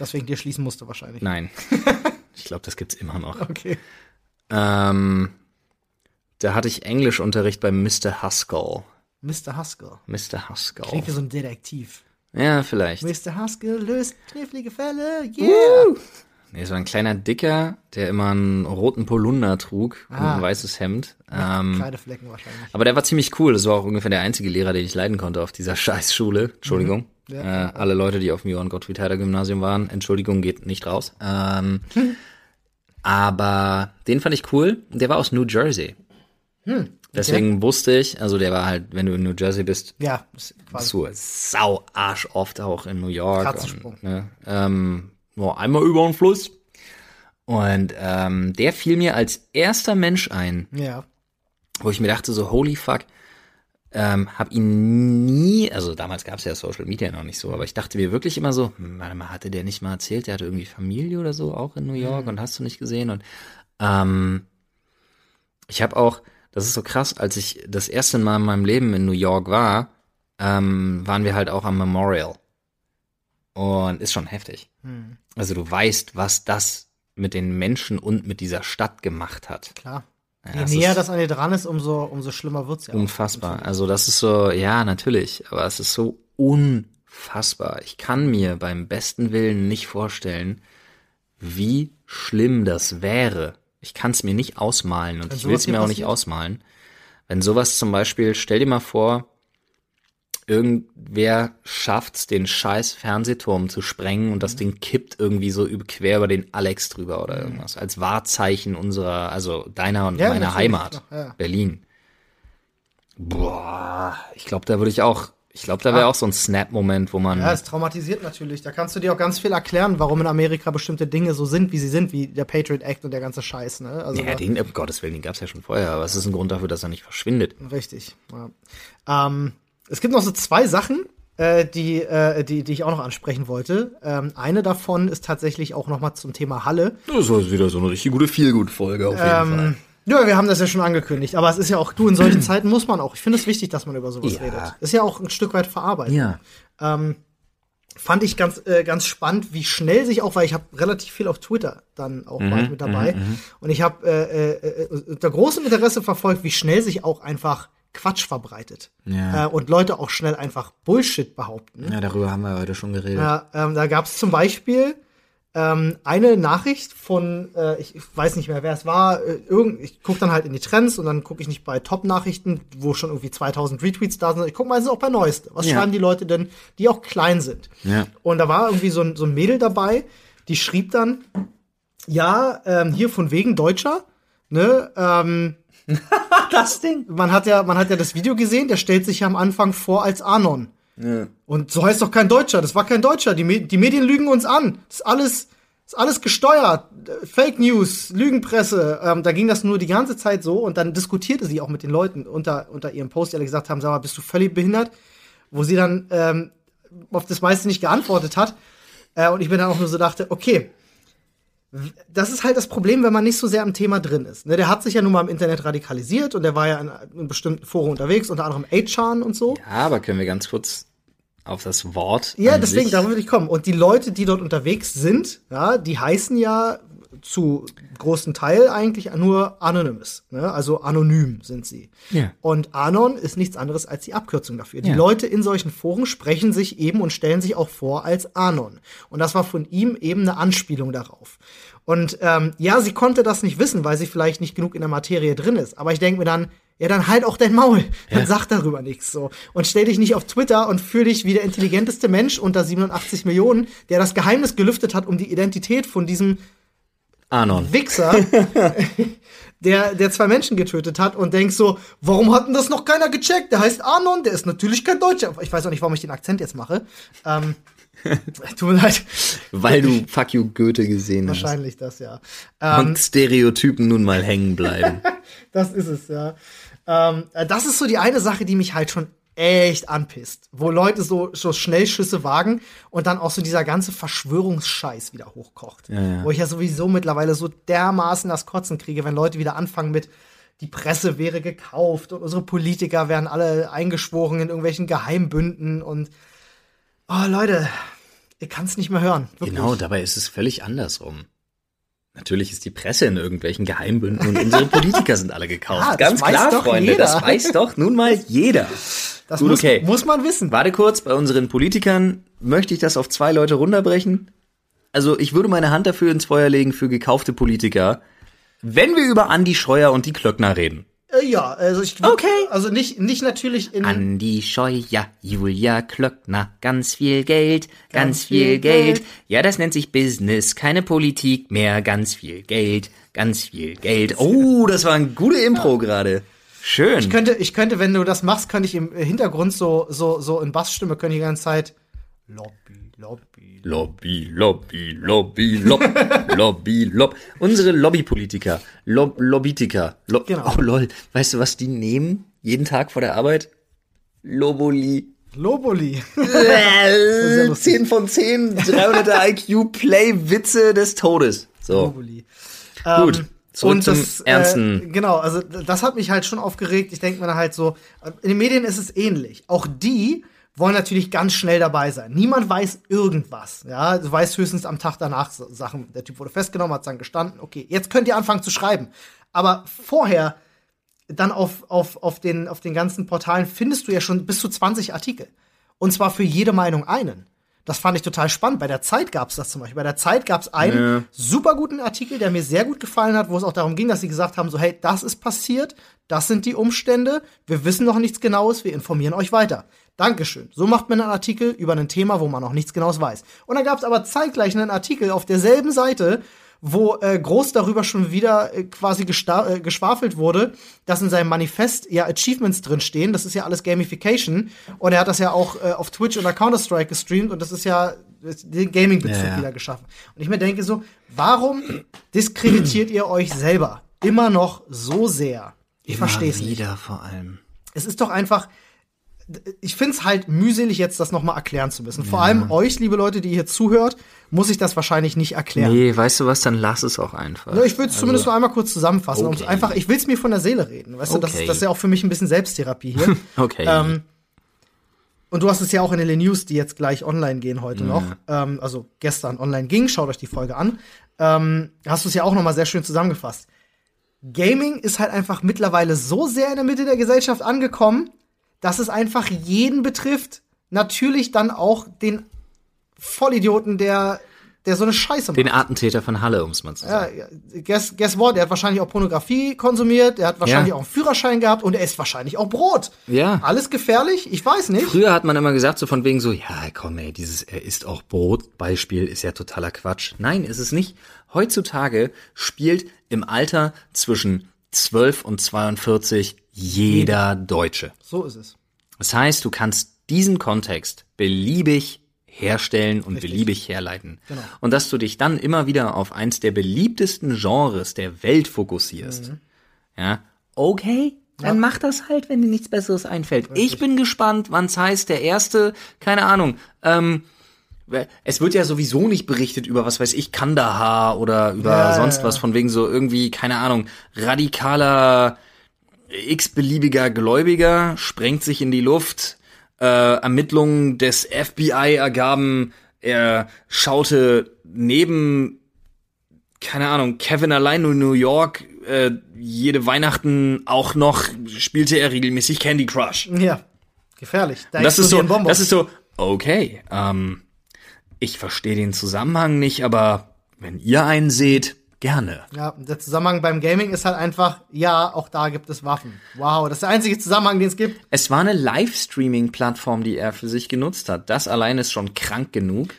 Speaker 2: deswegen dir schließen musste wahrscheinlich.
Speaker 1: Nein. ich glaube, das gibt's immer noch.
Speaker 2: Okay.
Speaker 1: Ähm, da hatte ich Englischunterricht bei Mr. Haskell.
Speaker 2: Mr. Haskell.
Speaker 1: Mr. Haskell.
Speaker 2: Klingt wie so ein Detektiv.
Speaker 1: Ja, vielleicht.
Speaker 2: Mr. Haskell löst knifflige Fälle. Yeah.
Speaker 1: Nee, es war ein kleiner Dicker, der immer einen roten Polunder trug und
Speaker 2: Ah.
Speaker 1: ein weißes Hemd. Ähm,
Speaker 2: Kreideflecken wahrscheinlich.
Speaker 1: aber der war ziemlich cool. Das war auch ungefähr der einzige Lehrer, den ich leiden konnte auf dieser Scheißschule. Entschuldigung.
Speaker 2: Mhm. Ja.
Speaker 1: äh, alle Leute, die auf dem Johann Gottfried Herder Gymnasium waren. Entschuldigung, geht nicht raus. Ähm, aber den fand ich cool. Der war aus New Jersey.
Speaker 2: Hm,
Speaker 1: Deswegen wusste ich, also der war halt, wenn du in New Jersey bist,
Speaker 2: Ja, quasi.
Speaker 1: bist du sau arsch oft auch in New York. Und, ne, ähm, nur einmal über den Fluss. Und ähm, der fiel mir als erster Mensch ein,
Speaker 2: Ja.
Speaker 1: wo ich mir dachte so, holy fuck, ähm, habe ihn nie, also damals gab es ja Social Media noch nicht so, aber ich dachte mir wirklich immer so, hm, warte mal, hatte der nicht mal erzählt, der hatte irgendwie Familie oder so auch in New York
Speaker 2: Mhm.
Speaker 1: und hast du nicht gesehen und ähm, ich habe auch, das ist so krass, als ich das erste Mal in meinem Leben in New York war, ähm, waren wir halt auch am Memorial und ist schon heftig.
Speaker 2: Hm,
Speaker 1: Also du weißt, was das mit den Menschen und mit dieser Stadt gemacht hat.
Speaker 2: klar.
Speaker 1: Ja,
Speaker 2: Je näher das an dir dran ist, umso, umso schlimmer wird's ja. auch.
Speaker 1: Unfassbar. Also das ist so, ja, natürlich, aber es ist so unfassbar. Ich kann mir beim besten Willen nicht vorstellen, wie schlimm das wäre. Ich kann es mir nicht ausmalen und
Speaker 2: Wenn
Speaker 1: ich will es mir auch nicht ausmalen. Wenn sowas zum Beispiel, stell dir mal vor, irgendwer schafft's, den scheiß Fernsehturm zu sprengen und das
Speaker 2: Mhm.
Speaker 1: Ding kippt irgendwie so quer über den Alex drüber oder irgendwas. Als Wahrzeichen unserer, also deiner und
Speaker 2: Ja,
Speaker 1: meiner Heimat,
Speaker 2: ja, ja.
Speaker 1: Berlin. Boah, ich glaube, da würde ich auch, ich glaube, da wäre
Speaker 2: Ah.
Speaker 1: auch so ein Snap-Moment, wo man,
Speaker 2: Ja, es traumatisiert natürlich. Da kannst du dir auch ganz viel erklären, warum in Amerika bestimmte Dinge so sind, wie sie sind, wie der Patriot Act und der ganze Scheiß, ne? Also
Speaker 1: ja, den, um Gottes Willen, den gab's ja schon vorher, aber es ist ein Grund dafür, dass er nicht verschwindet.
Speaker 2: Richtig. Ja. Ähm, es gibt noch so zwei Sachen, äh, die, äh, die, die ich auch noch ansprechen wollte. Ähm, eine davon ist tatsächlich auch noch mal zum Thema Halle.
Speaker 1: Das ist wieder so eine richtig gute Feelgood-Folge auf
Speaker 2: Ähm, ja, wir haben das ja schon angekündigt, aber es ist ja auch, du, in solchen Zeiten muss man auch. Ich finde es wichtig, dass man über sowas
Speaker 1: Ja.
Speaker 2: redet. Ist ja auch ein Stück weit verarbeitet.
Speaker 1: Ja.
Speaker 2: fand ich ganz äh, ganz spannend, wie schnell sich auch, weil ich habe relativ viel auf Twitter dann auch
Speaker 1: Mhm,
Speaker 2: mit dabei und ich habe äh, äh, äh, unter großem Interesse verfolgt, wie schnell sich auch einfach Quatsch verbreitet
Speaker 1: Ja.
Speaker 2: äh, und Leute auch schnell einfach Bullshit behaupten.
Speaker 1: Ja, darüber haben wir heute schon geredet.
Speaker 2: Ja, ähm, da gab es zum Beispiel ähm, eine Nachricht von, äh, ich, weiß nicht mehr, wer es war, äh, irgend, ich gucke dann halt in die Trends und dann gucke ich nicht bei Top-Nachrichten, wo schon irgendwie 2000 Retweets da sind, ich gucke meistens auch bei Neueste. Was
Speaker 1: Ja.
Speaker 2: schreiben die Leute denn, die auch klein sind?
Speaker 1: Ja.
Speaker 2: Und da war irgendwie so ein, so ein Mädel dabei, die schrieb dann, ja, ähm, hier von wegen Deutscher, ne, ähm,
Speaker 1: Das Ding.
Speaker 2: man hat ja, man hat ja das Video gesehen, der stellt sich ja am Anfang vor als Anon. Und so heißt doch kein Deutscher, das war kein Deutscher. Die, Me die Medien lügen uns an. Das ist alles, das ist alles gesteuert. Fake News, Lügenpresse. Ähm, da ging das nur die ganze Zeit so und dann diskutierte sie auch mit den Leuten unter, unter ihrem Post, die alle gesagt haben, sag mal, bist du völlig behindert? Wo sie dann ähm, auf das meiste nicht geantwortet hat. Äh, und ich mir dann auch nur so dachte, okay, das ist halt das Problem, wenn man nicht so sehr am Thema drin ist. Ne, der hat sich ja nun mal im Internet radikalisiert und der war ja in, in bestimmten Foren unterwegs, unter anderem 8chan und so.
Speaker 1: Ja, aber können wir ganz kurz auf das Wort.
Speaker 2: Ja, deswegen,
Speaker 1: sich-
Speaker 2: darauf will ich kommen. Und die Leute, die dort unterwegs sind, ja, die heißen ja zu großen Teil eigentlich nur Anonymous. Ne? Also anonym sind sie.
Speaker 1: Ja.
Speaker 2: Und Anon ist nichts anderes als die Abkürzung dafür. Die
Speaker 1: Ja.
Speaker 2: Leute in solchen Foren sprechen sich eben und stellen sich auch vor als Anon. Und das war von ihm eben eine Anspielung darauf. Und ähm, ja, sie konnte das nicht wissen, weil sie vielleicht nicht genug in der Materie drin ist. Aber ich denke mir dann, ja, dann halt auch dein Maul. Dann sag darüber nichts so. Und stell dich nicht auf Twitter und fühl dich wie der intelligenteste Mensch unter 87 Millionen, der das Geheimnis gelüftet hat um die Identität von diesem
Speaker 1: Anon.
Speaker 2: Wichser, der, der zwei Menschen getötet hat und denkst so, warum hat denn das noch keiner gecheckt? Der heißt Anon, der ist natürlich kein Deutscher. Ich weiß auch nicht, warum ich den Akzent jetzt mache. Ähm, tut mir leid.
Speaker 1: Weil du Fuck You Goethe gesehen hast.
Speaker 2: Wahrscheinlich das, ja. Ähm,
Speaker 1: Und Stereotypen nun mal hängen bleiben.
Speaker 2: das ist es, ja. Ähm, äh, das ist so die eine Sache, die mich halt schon echt anpisst. Wo Leute so, so Schnellschüsse wagen und dann auch so dieser ganze Verschwörungsscheiß wieder hochkocht.
Speaker 1: ja.
Speaker 2: Wo ich ja sowieso mittlerweile so dermaßen das Kotzen kriege, wenn Leute wieder anfangen mit die Presse wäre gekauft und unsere Politiker wären alle eingeschworen in irgendwelchen Geheimbünden und oh Leute, ich kann es nicht mehr hören. Wirklich.
Speaker 1: Genau, dabei ist es völlig andersrum. Natürlich ist die Presse in irgendwelchen Geheimbünden und unsere Politiker sind alle gekauft.
Speaker 2: Ah, das
Speaker 1: Ganz klar, Freunde,
Speaker 2: jeder.
Speaker 1: das weiß doch nun mal jeder.
Speaker 2: Das
Speaker 1: Gut,
Speaker 2: muss,
Speaker 1: okay.
Speaker 2: muss man wissen.
Speaker 1: Warte kurz, bei unseren Politikern möchte ich das auf zwei Leute runterbrechen. Also ich würde meine Hand dafür ins Feuer legen für gekaufte Politiker, wenn wir über Andi Scheuer und die Klöckner reden.
Speaker 2: Äh, ja, also ich
Speaker 1: Okay.
Speaker 2: also nicht nicht natürlich in
Speaker 1: Andi Scheuer, Julia Klöckner, ganz viel Geld, ganz, viel
Speaker 2: viel
Speaker 1: Geld.
Speaker 2: Geld.
Speaker 1: Ja, das nennt sich Business, keine Politik mehr, ganz viel Geld, ganz viel Geld. Oh, das war ein gute Impro gerade. Schön.
Speaker 2: Ich könnte, ich könnte, wenn du das machst, könnte ich im Hintergrund so, so, so in Bassstimme, könnte ich die ganze Zeit Lobby, Lobby.
Speaker 1: Lobby, Lobby, Lobby, Lob, Lobby, Lob. Unsere Lobbypolitiker, Lob, Lobbytiker. Lo
Speaker 2: Genau.
Speaker 1: Oh lol, weißt du, was die nehmen jeden Tag vor der Arbeit? Loboli.
Speaker 2: Loboli.
Speaker 1: Äh, 10 von 10, 300er IQ, Play-Witze des Todes. So,
Speaker 2: Loboli.
Speaker 1: gut.
Speaker 2: Ähm,
Speaker 1: Zurück
Speaker 2: und
Speaker 1: zum
Speaker 2: das,
Speaker 1: Ernsten.
Speaker 2: Äh, genau, also das hat mich halt schon aufgeregt. Ich denke mir halt so, in den Medien ist es ähnlich. Auch die wollen natürlich ganz schnell dabei sein. Niemand weiß irgendwas. Ja, du weißt höchstens am Tag danach Sachen. Der Typ wurde festgenommen, hat dann gestanden. Okay, jetzt könnt ihr anfangen zu schreiben. Aber vorher dann auf, auf, auf, den, auf den ganzen Portalen findest du ja schon bis zu 20 Artikel. Und zwar für jede Meinung einen. Das fand ich total spannend. Bei der Zeit gab es das zum Beispiel. Bei der Zeit gab es einen
Speaker 1: Ja.
Speaker 2: super guten Artikel, der mir sehr gut gefallen hat, wo es auch darum ging, dass sie gesagt haben, so hey, das ist passiert, das sind die Umstände, wir wissen noch nichts Genaues, wir informieren euch weiter. Dankeschön. So macht man einen Artikel über ein Thema, wo man noch nichts Genaues weiß. Und dann gab es aber zeitgleich einen Artikel auf derselben Seite, wo äh, groß darüber schon wieder äh, quasi äh, geschwafelt wurde, dass in seinem Manifest ja Achievements drin stehen. Das ist ja alles Gamification. Und er hat das ja auch äh, auf Twitch oder Counter-Strike gestreamt und das ist ja den Gaming-Bezug
Speaker 1: Ja, ja.
Speaker 2: wieder geschaffen. Und ich mir denke so, warum diskreditiert ihr euch selber immer noch so sehr? Ich verstehe es nicht.
Speaker 1: wieder vor allem.
Speaker 2: Es ist doch einfach, ich finde es halt mühselig, jetzt das nochmal erklären zu müssen. Vor allem euch, liebe Leute, die hier zuhört, muss ich das wahrscheinlich nicht erklären.
Speaker 1: Nee, weißt du was, dann lass es auch einfach.
Speaker 2: Ja, ich will es zumindest nur einmal kurz zusammenfassen.
Speaker 1: Okay.
Speaker 2: Einfach, ich will es mir von der Seele reden. Weißt du, das,
Speaker 1: Okay.
Speaker 2: ist- das ist ja auch für mich ein bisschen Selbsttherapie hier.
Speaker 1: Okay.
Speaker 2: Ähm, und du hast es ja auch in den News, die jetzt gleich online gehen heute noch. Ähm, also gestern online ging. Schaut euch die Folge an. Ähm, hast du es ja auch noch mal sehr schön zusammengefasst. Gaming ist halt einfach mittlerweile so sehr in der Mitte der Gesellschaft angekommen, dass es einfach jeden betrifft. Natürlich dann auch den Vollidioten, der, der so eine Scheiße macht.
Speaker 1: Den Attentäter von Halle, um es mal zu sagen.
Speaker 2: ja, guess, guess what? Er hat wahrscheinlich auch Pornografie konsumiert, er hat wahrscheinlich
Speaker 1: Ja.
Speaker 2: auch einen Führerschein gehabt und er isst wahrscheinlich auch Brot.
Speaker 1: Ja.
Speaker 2: Alles gefährlich? Ich weiß nicht.
Speaker 1: Früher hat man immer gesagt, so von wegen so, ja, komm ey, dieses er isst auch Brot Beispiel ist ja totaler Quatsch. Nein, ist es nicht. Heutzutage spielt im Alter zwischen 12 und 42 jeder Deutsche.
Speaker 2: So ist es.
Speaker 1: Das heißt, du kannst diesen Kontext beliebig herstellen und beliebig herleiten.
Speaker 2: Genau.
Speaker 1: Und dass du dich dann immer wieder auf eins der beliebtesten Genres der Welt fokussierst. Ja, okay, dann mach das halt, wenn dir nichts Besseres einfällt. Ich bin gespannt, wann's heißt, der erste, keine Ahnung, ähm, es wird ja sowieso nicht berichtet über, was weiß ich, Kandahar oder über
Speaker 2: Ja, ja,
Speaker 1: sonst
Speaker 2: ja.
Speaker 1: was von wegen so irgendwie, keine Ahnung, radikaler x-beliebiger Gläubiger sprengt sich in die Luft. Äh, Ermittlungen des FBI ergaben, er schaute neben, keine Ahnung, Kevin allein in New York, äh, jede Weihnachten auch noch spielte er regelmäßig Candy Crush.
Speaker 2: Ja. Gefährlich. Da
Speaker 1: das ist so, das ist so, okay, ähm, ich verstehe den Zusammenhang nicht, aber wenn ihr einen seht, gerne.
Speaker 2: ja, der Zusammenhang beim Gaming ist halt einfach, ja, auch da gibt es Waffen. Wow, das ist der einzige Zusammenhang, den es gibt.
Speaker 1: Es war eine Livestreaming-Plattform, die er für sich genutzt hat. Das allein ist schon krank genug.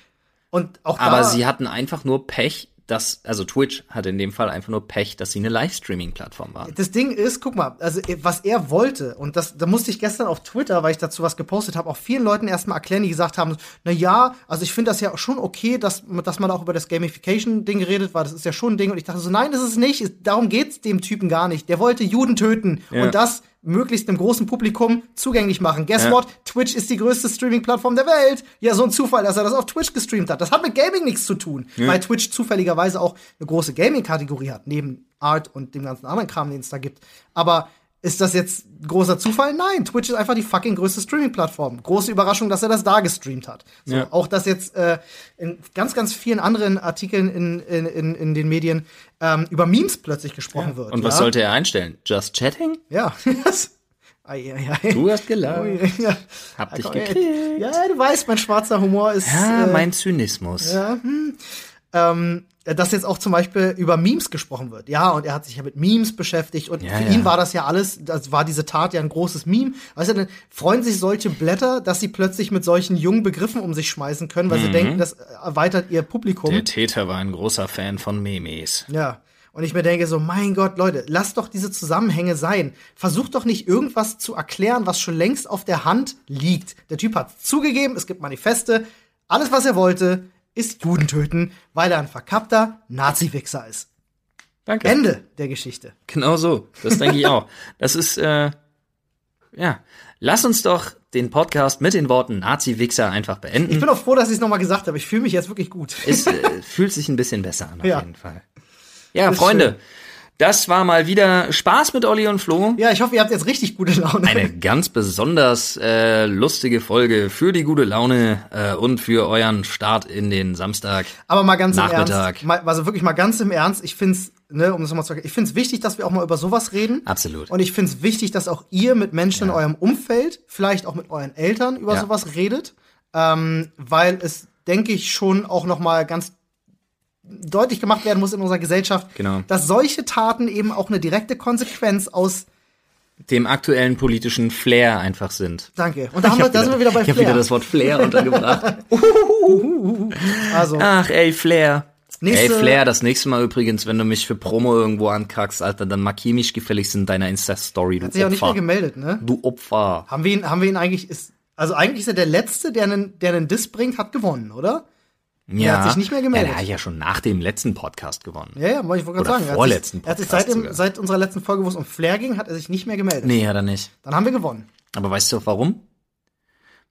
Speaker 2: Und auch
Speaker 1: Aber
Speaker 2: da,
Speaker 1: sie hatten einfach nur Pech, dass, also Twitch hatte in dem Fall einfach nur Pech, dass sie eine Livestreaming-Plattform waren.
Speaker 2: das Ding ist, guck mal, also äh, was er wollte, und das, da musste ich gestern auf Twitter, weil ich dazu was gepostet habe, auch vielen Leuten erstmal erklären, die gesagt haben, na ja, also ich finde das ja schon okay, dass, dass man auch über das Gamification-Ding geredet war, das ist ja schon ein Ding. Und ich dachte so, nein, das ist es nicht, darum geht's dem Typen gar nicht. Der wollte Juden töten
Speaker 1: Ja.
Speaker 2: und das möglichst einem großen Publikum zugänglich machen. Guess
Speaker 1: Ja.
Speaker 2: what? Twitch ist die größte Streaming-Plattform der Welt. Ja, so ein Zufall, dass er das auf Twitch gestreamt hat. Das hat mit Gaming nichts zu tun, weil Twitch zufälligerweise auch eine große Gaming-Kategorie hat, neben Art und dem ganzen anderen Kram, den es da gibt. Aber ist das jetzt großer Zufall? Nein, Twitch ist einfach die fucking größte Streaming-Plattform. Große Überraschung, dass er das da gestreamt hat. So,
Speaker 1: Ja.
Speaker 2: Auch dass jetzt äh, in ganz, ganz vielen anderen Artikeln in, in, in, in den Medien ähm, über Memes plötzlich gesprochen wird.
Speaker 1: Und was
Speaker 2: ja?
Speaker 1: sollte er einstellen? Just chatting?
Speaker 2: Ja. Ei, ei, ei.
Speaker 1: Du hast gelacht.
Speaker 2: ja.
Speaker 1: Hab dich gekriegt.
Speaker 2: Ja, du weißt, mein schwarzer Humor ist.
Speaker 1: Ja,
Speaker 2: äh,
Speaker 1: mein Zynismus.
Speaker 2: ja, hm. ähm, dass jetzt auch zum Beispiel über Memes gesprochen wird. Ja, und er hat sich ja mit Memes beschäftigt und
Speaker 1: Ja,
Speaker 2: für
Speaker 1: ja.
Speaker 2: ihn war das ja alles, das war diese Tat ja ein großes Meme. Weißt du, dann freuen sich solche Blätter, dass sie plötzlich mit solchen jungen Begriffen um sich schmeißen können, weil sie denken, das erweitert ihr Publikum.
Speaker 1: Mhm. Der Täter war ein großer Fan von Memes.
Speaker 2: Ja. Und ich mir denke so, mein Gott, Leute, lasst doch diese Zusammenhänge sein. Versucht doch nicht irgendwas zu erklären, was schon längst auf der Hand liegt. Der Typ hat zugegeben, es gibt Manifeste. Alles, was er wollte, ist Juden töten, weil er ein verkappter Nazi-Wichser ist.
Speaker 1: Danke.
Speaker 2: Ende der Geschichte.
Speaker 1: Genau so. Das denke ich auch. Das ist, äh, ja. Lass uns doch den Podcast mit den Worten Nazi-Wichser einfach
Speaker 2: Ich
Speaker 1: beenden.
Speaker 2: bin auch froh, dass ich es nochmal gesagt habe. Ich fühle mich jetzt wirklich gut.
Speaker 1: Es äh, fühlt sich ein bisschen besser an, auf
Speaker 2: Ja.
Speaker 1: jeden Fall. Ja, Freunde,
Speaker 2: schön.
Speaker 1: Das war mal wieder Spaß mit Olli und Flo.
Speaker 2: Ja, ich hoffe, ihr habt jetzt richtig gute Laune.
Speaker 1: Eine ganz besonders äh, lustige Folge für die gute Laune äh, und für euren Start in den Samstag.
Speaker 2: Aber mal ganz im
Speaker 1: Nachmittag.
Speaker 2: Ernst. Mal, also wirklich mal ganz im Ernst. Ich find's, ne, um das nochmal zu sagen, ich find's wichtig, dass wir auch mal über sowas reden.
Speaker 1: Absolut.
Speaker 2: Und ich find's wichtig, dass auch ihr mit Menschen in eurem Umfeld, vielleicht auch mit euren Eltern über
Speaker 1: Ja.
Speaker 2: sowas redet. Ähm, weil es, denke ich, schon auch noch mal ganz deutlich gemacht werden muss in unserer Gesellschaft,
Speaker 1: Genau.
Speaker 2: dass solche Taten eben auch eine direkte Konsequenz aus
Speaker 1: Dem aktuellen politischen Flair einfach sind.
Speaker 2: Danke. Und da, haben wir, da sind wir wieder bei
Speaker 1: Ich habe
Speaker 2: Flair.
Speaker 1: wieder das Wort Flair untergebracht.
Speaker 2: also,
Speaker 1: Ach, ey, Flair.
Speaker 2: Nächste-
Speaker 1: Ey, Flair, das nächste Mal übrigens, wenn du mich für Promo irgendwo ankackst, Alter, dann markier mich gefälligst in deiner Insta-Story, du
Speaker 2: hat sich auch nicht mehr
Speaker 1: Opfer.
Speaker 2: gemeldet, ne?
Speaker 1: Du Opfer.
Speaker 2: Haben wir ihn, haben wir ihn eigentlich, ist, also eigentlich ist er der Letzte, der einen, der einen Diss bringt, hat gewonnen, oder?
Speaker 1: Ja.
Speaker 2: hat sich nicht mehr gemeldet.
Speaker 1: Ja, der hat ja schon nach dem letzten Podcast gewonnen.
Speaker 2: Ja, ja, wollte ich gerade sagen. Er hat
Speaker 1: vorletzten
Speaker 2: sich, er hat sich
Speaker 1: Podcast
Speaker 2: seit,
Speaker 1: sogar.
Speaker 2: seit unserer letzten Folge, wo es um Flair ging, hat er sich nicht mehr gemeldet.
Speaker 1: Nee, hat er nicht.
Speaker 2: Dann haben wir gewonnen.
Speaker 1: Aber weißt du auch warum?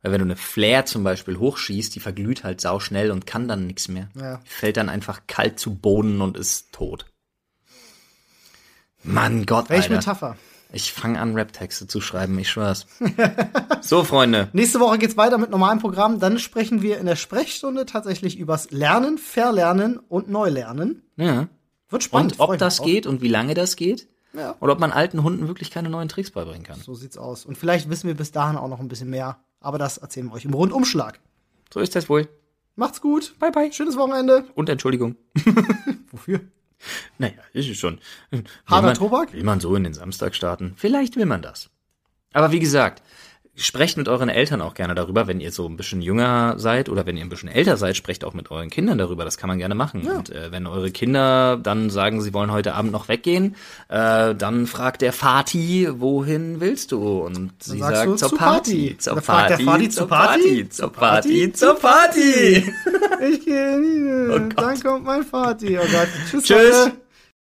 Speaker 1: Weil wenn du eine Flair zum Beispiel hochschießt, die verglüht halt sau schnell und kann dann nichts mehr.
Speaker 2: Ja.
Speaker 1: Fällt dann einfach kalt zu Boden und ist tot. Mann Gott,
Speaker 2: Welche
Speaker 1: Alter.
Speaker 2: Metapher.
Speaker 1: Ich fange an, Rap-Texte zu schreiben, ich schwör's. so, Freunde.
Speaker 2: Nächste Woche geht's weiter mit normalem Programm. Dann sprechen wir in der Sprechstunde tatsächlich übers Lernen, Verlernen und Neulernen.
Speaker 1: Ja.
Speaker 2: Wird spannend.
Speaker 1: Und ob das geht und wie lange das geht.
Speaker 2: Ja.
Speaker 1: Oder ob man alten Hunden wirklich keine neuen Tricks beibringen kann.
Speaker 2: So sieht's aus. Und vielleicht wissen wir bis dahin auch noch ein bisschen mehr. Aber das erzählen wir euch im Rundumschlag.
Speaker 1: So ist das wohl.
Speaker 2: Macht's gut.
Speaker 1: Bye, bye.
Speaker 2: Schönes Wochenende.
Speaker 1: Und Entschuldigung.
Speaker 2: Wofür?
Speaker 1: Naja, ist es schon.
Speaker 2: Harter Tobak?
Speaker 1: Will man so in den Samstag starten? Vielleicht will man das. Aber wie gesagt, sprecht mit euren Eltern auch gerne darüber, wenn ihr so ein bisschen jünger seid oder wenn ihr ein bisschen älter seid, sprecht auch mit euren Kindern darüber. Das kann man gerne machen. Und äh, wenn eure Kinder dann sagen, sie wollen heute Abend noch weggehen, äh, dann fragt der Vati, wohin willst du? Und sie sagt
Speaker 2: du,
Speaker 1: zur
Speaker 2: zur
Speaker 1: Party.
Speaker 2: Party.
Speaker 1: Zur
Speaker 2: Dann fragt der
Speaker 1: Party,
Speaker 2: Vati,
Speaker 1: zur
Speaker 2: zur Party?
Speaker 1: Party, zur Party, zur Party.
Speaker 2: Ich gehe nie.
Speaker 1: Oh Gott.
Speaker 2: Dann kommt mein Vati. Oh Gott. Tschüss.
Speaker 1: Tschüss.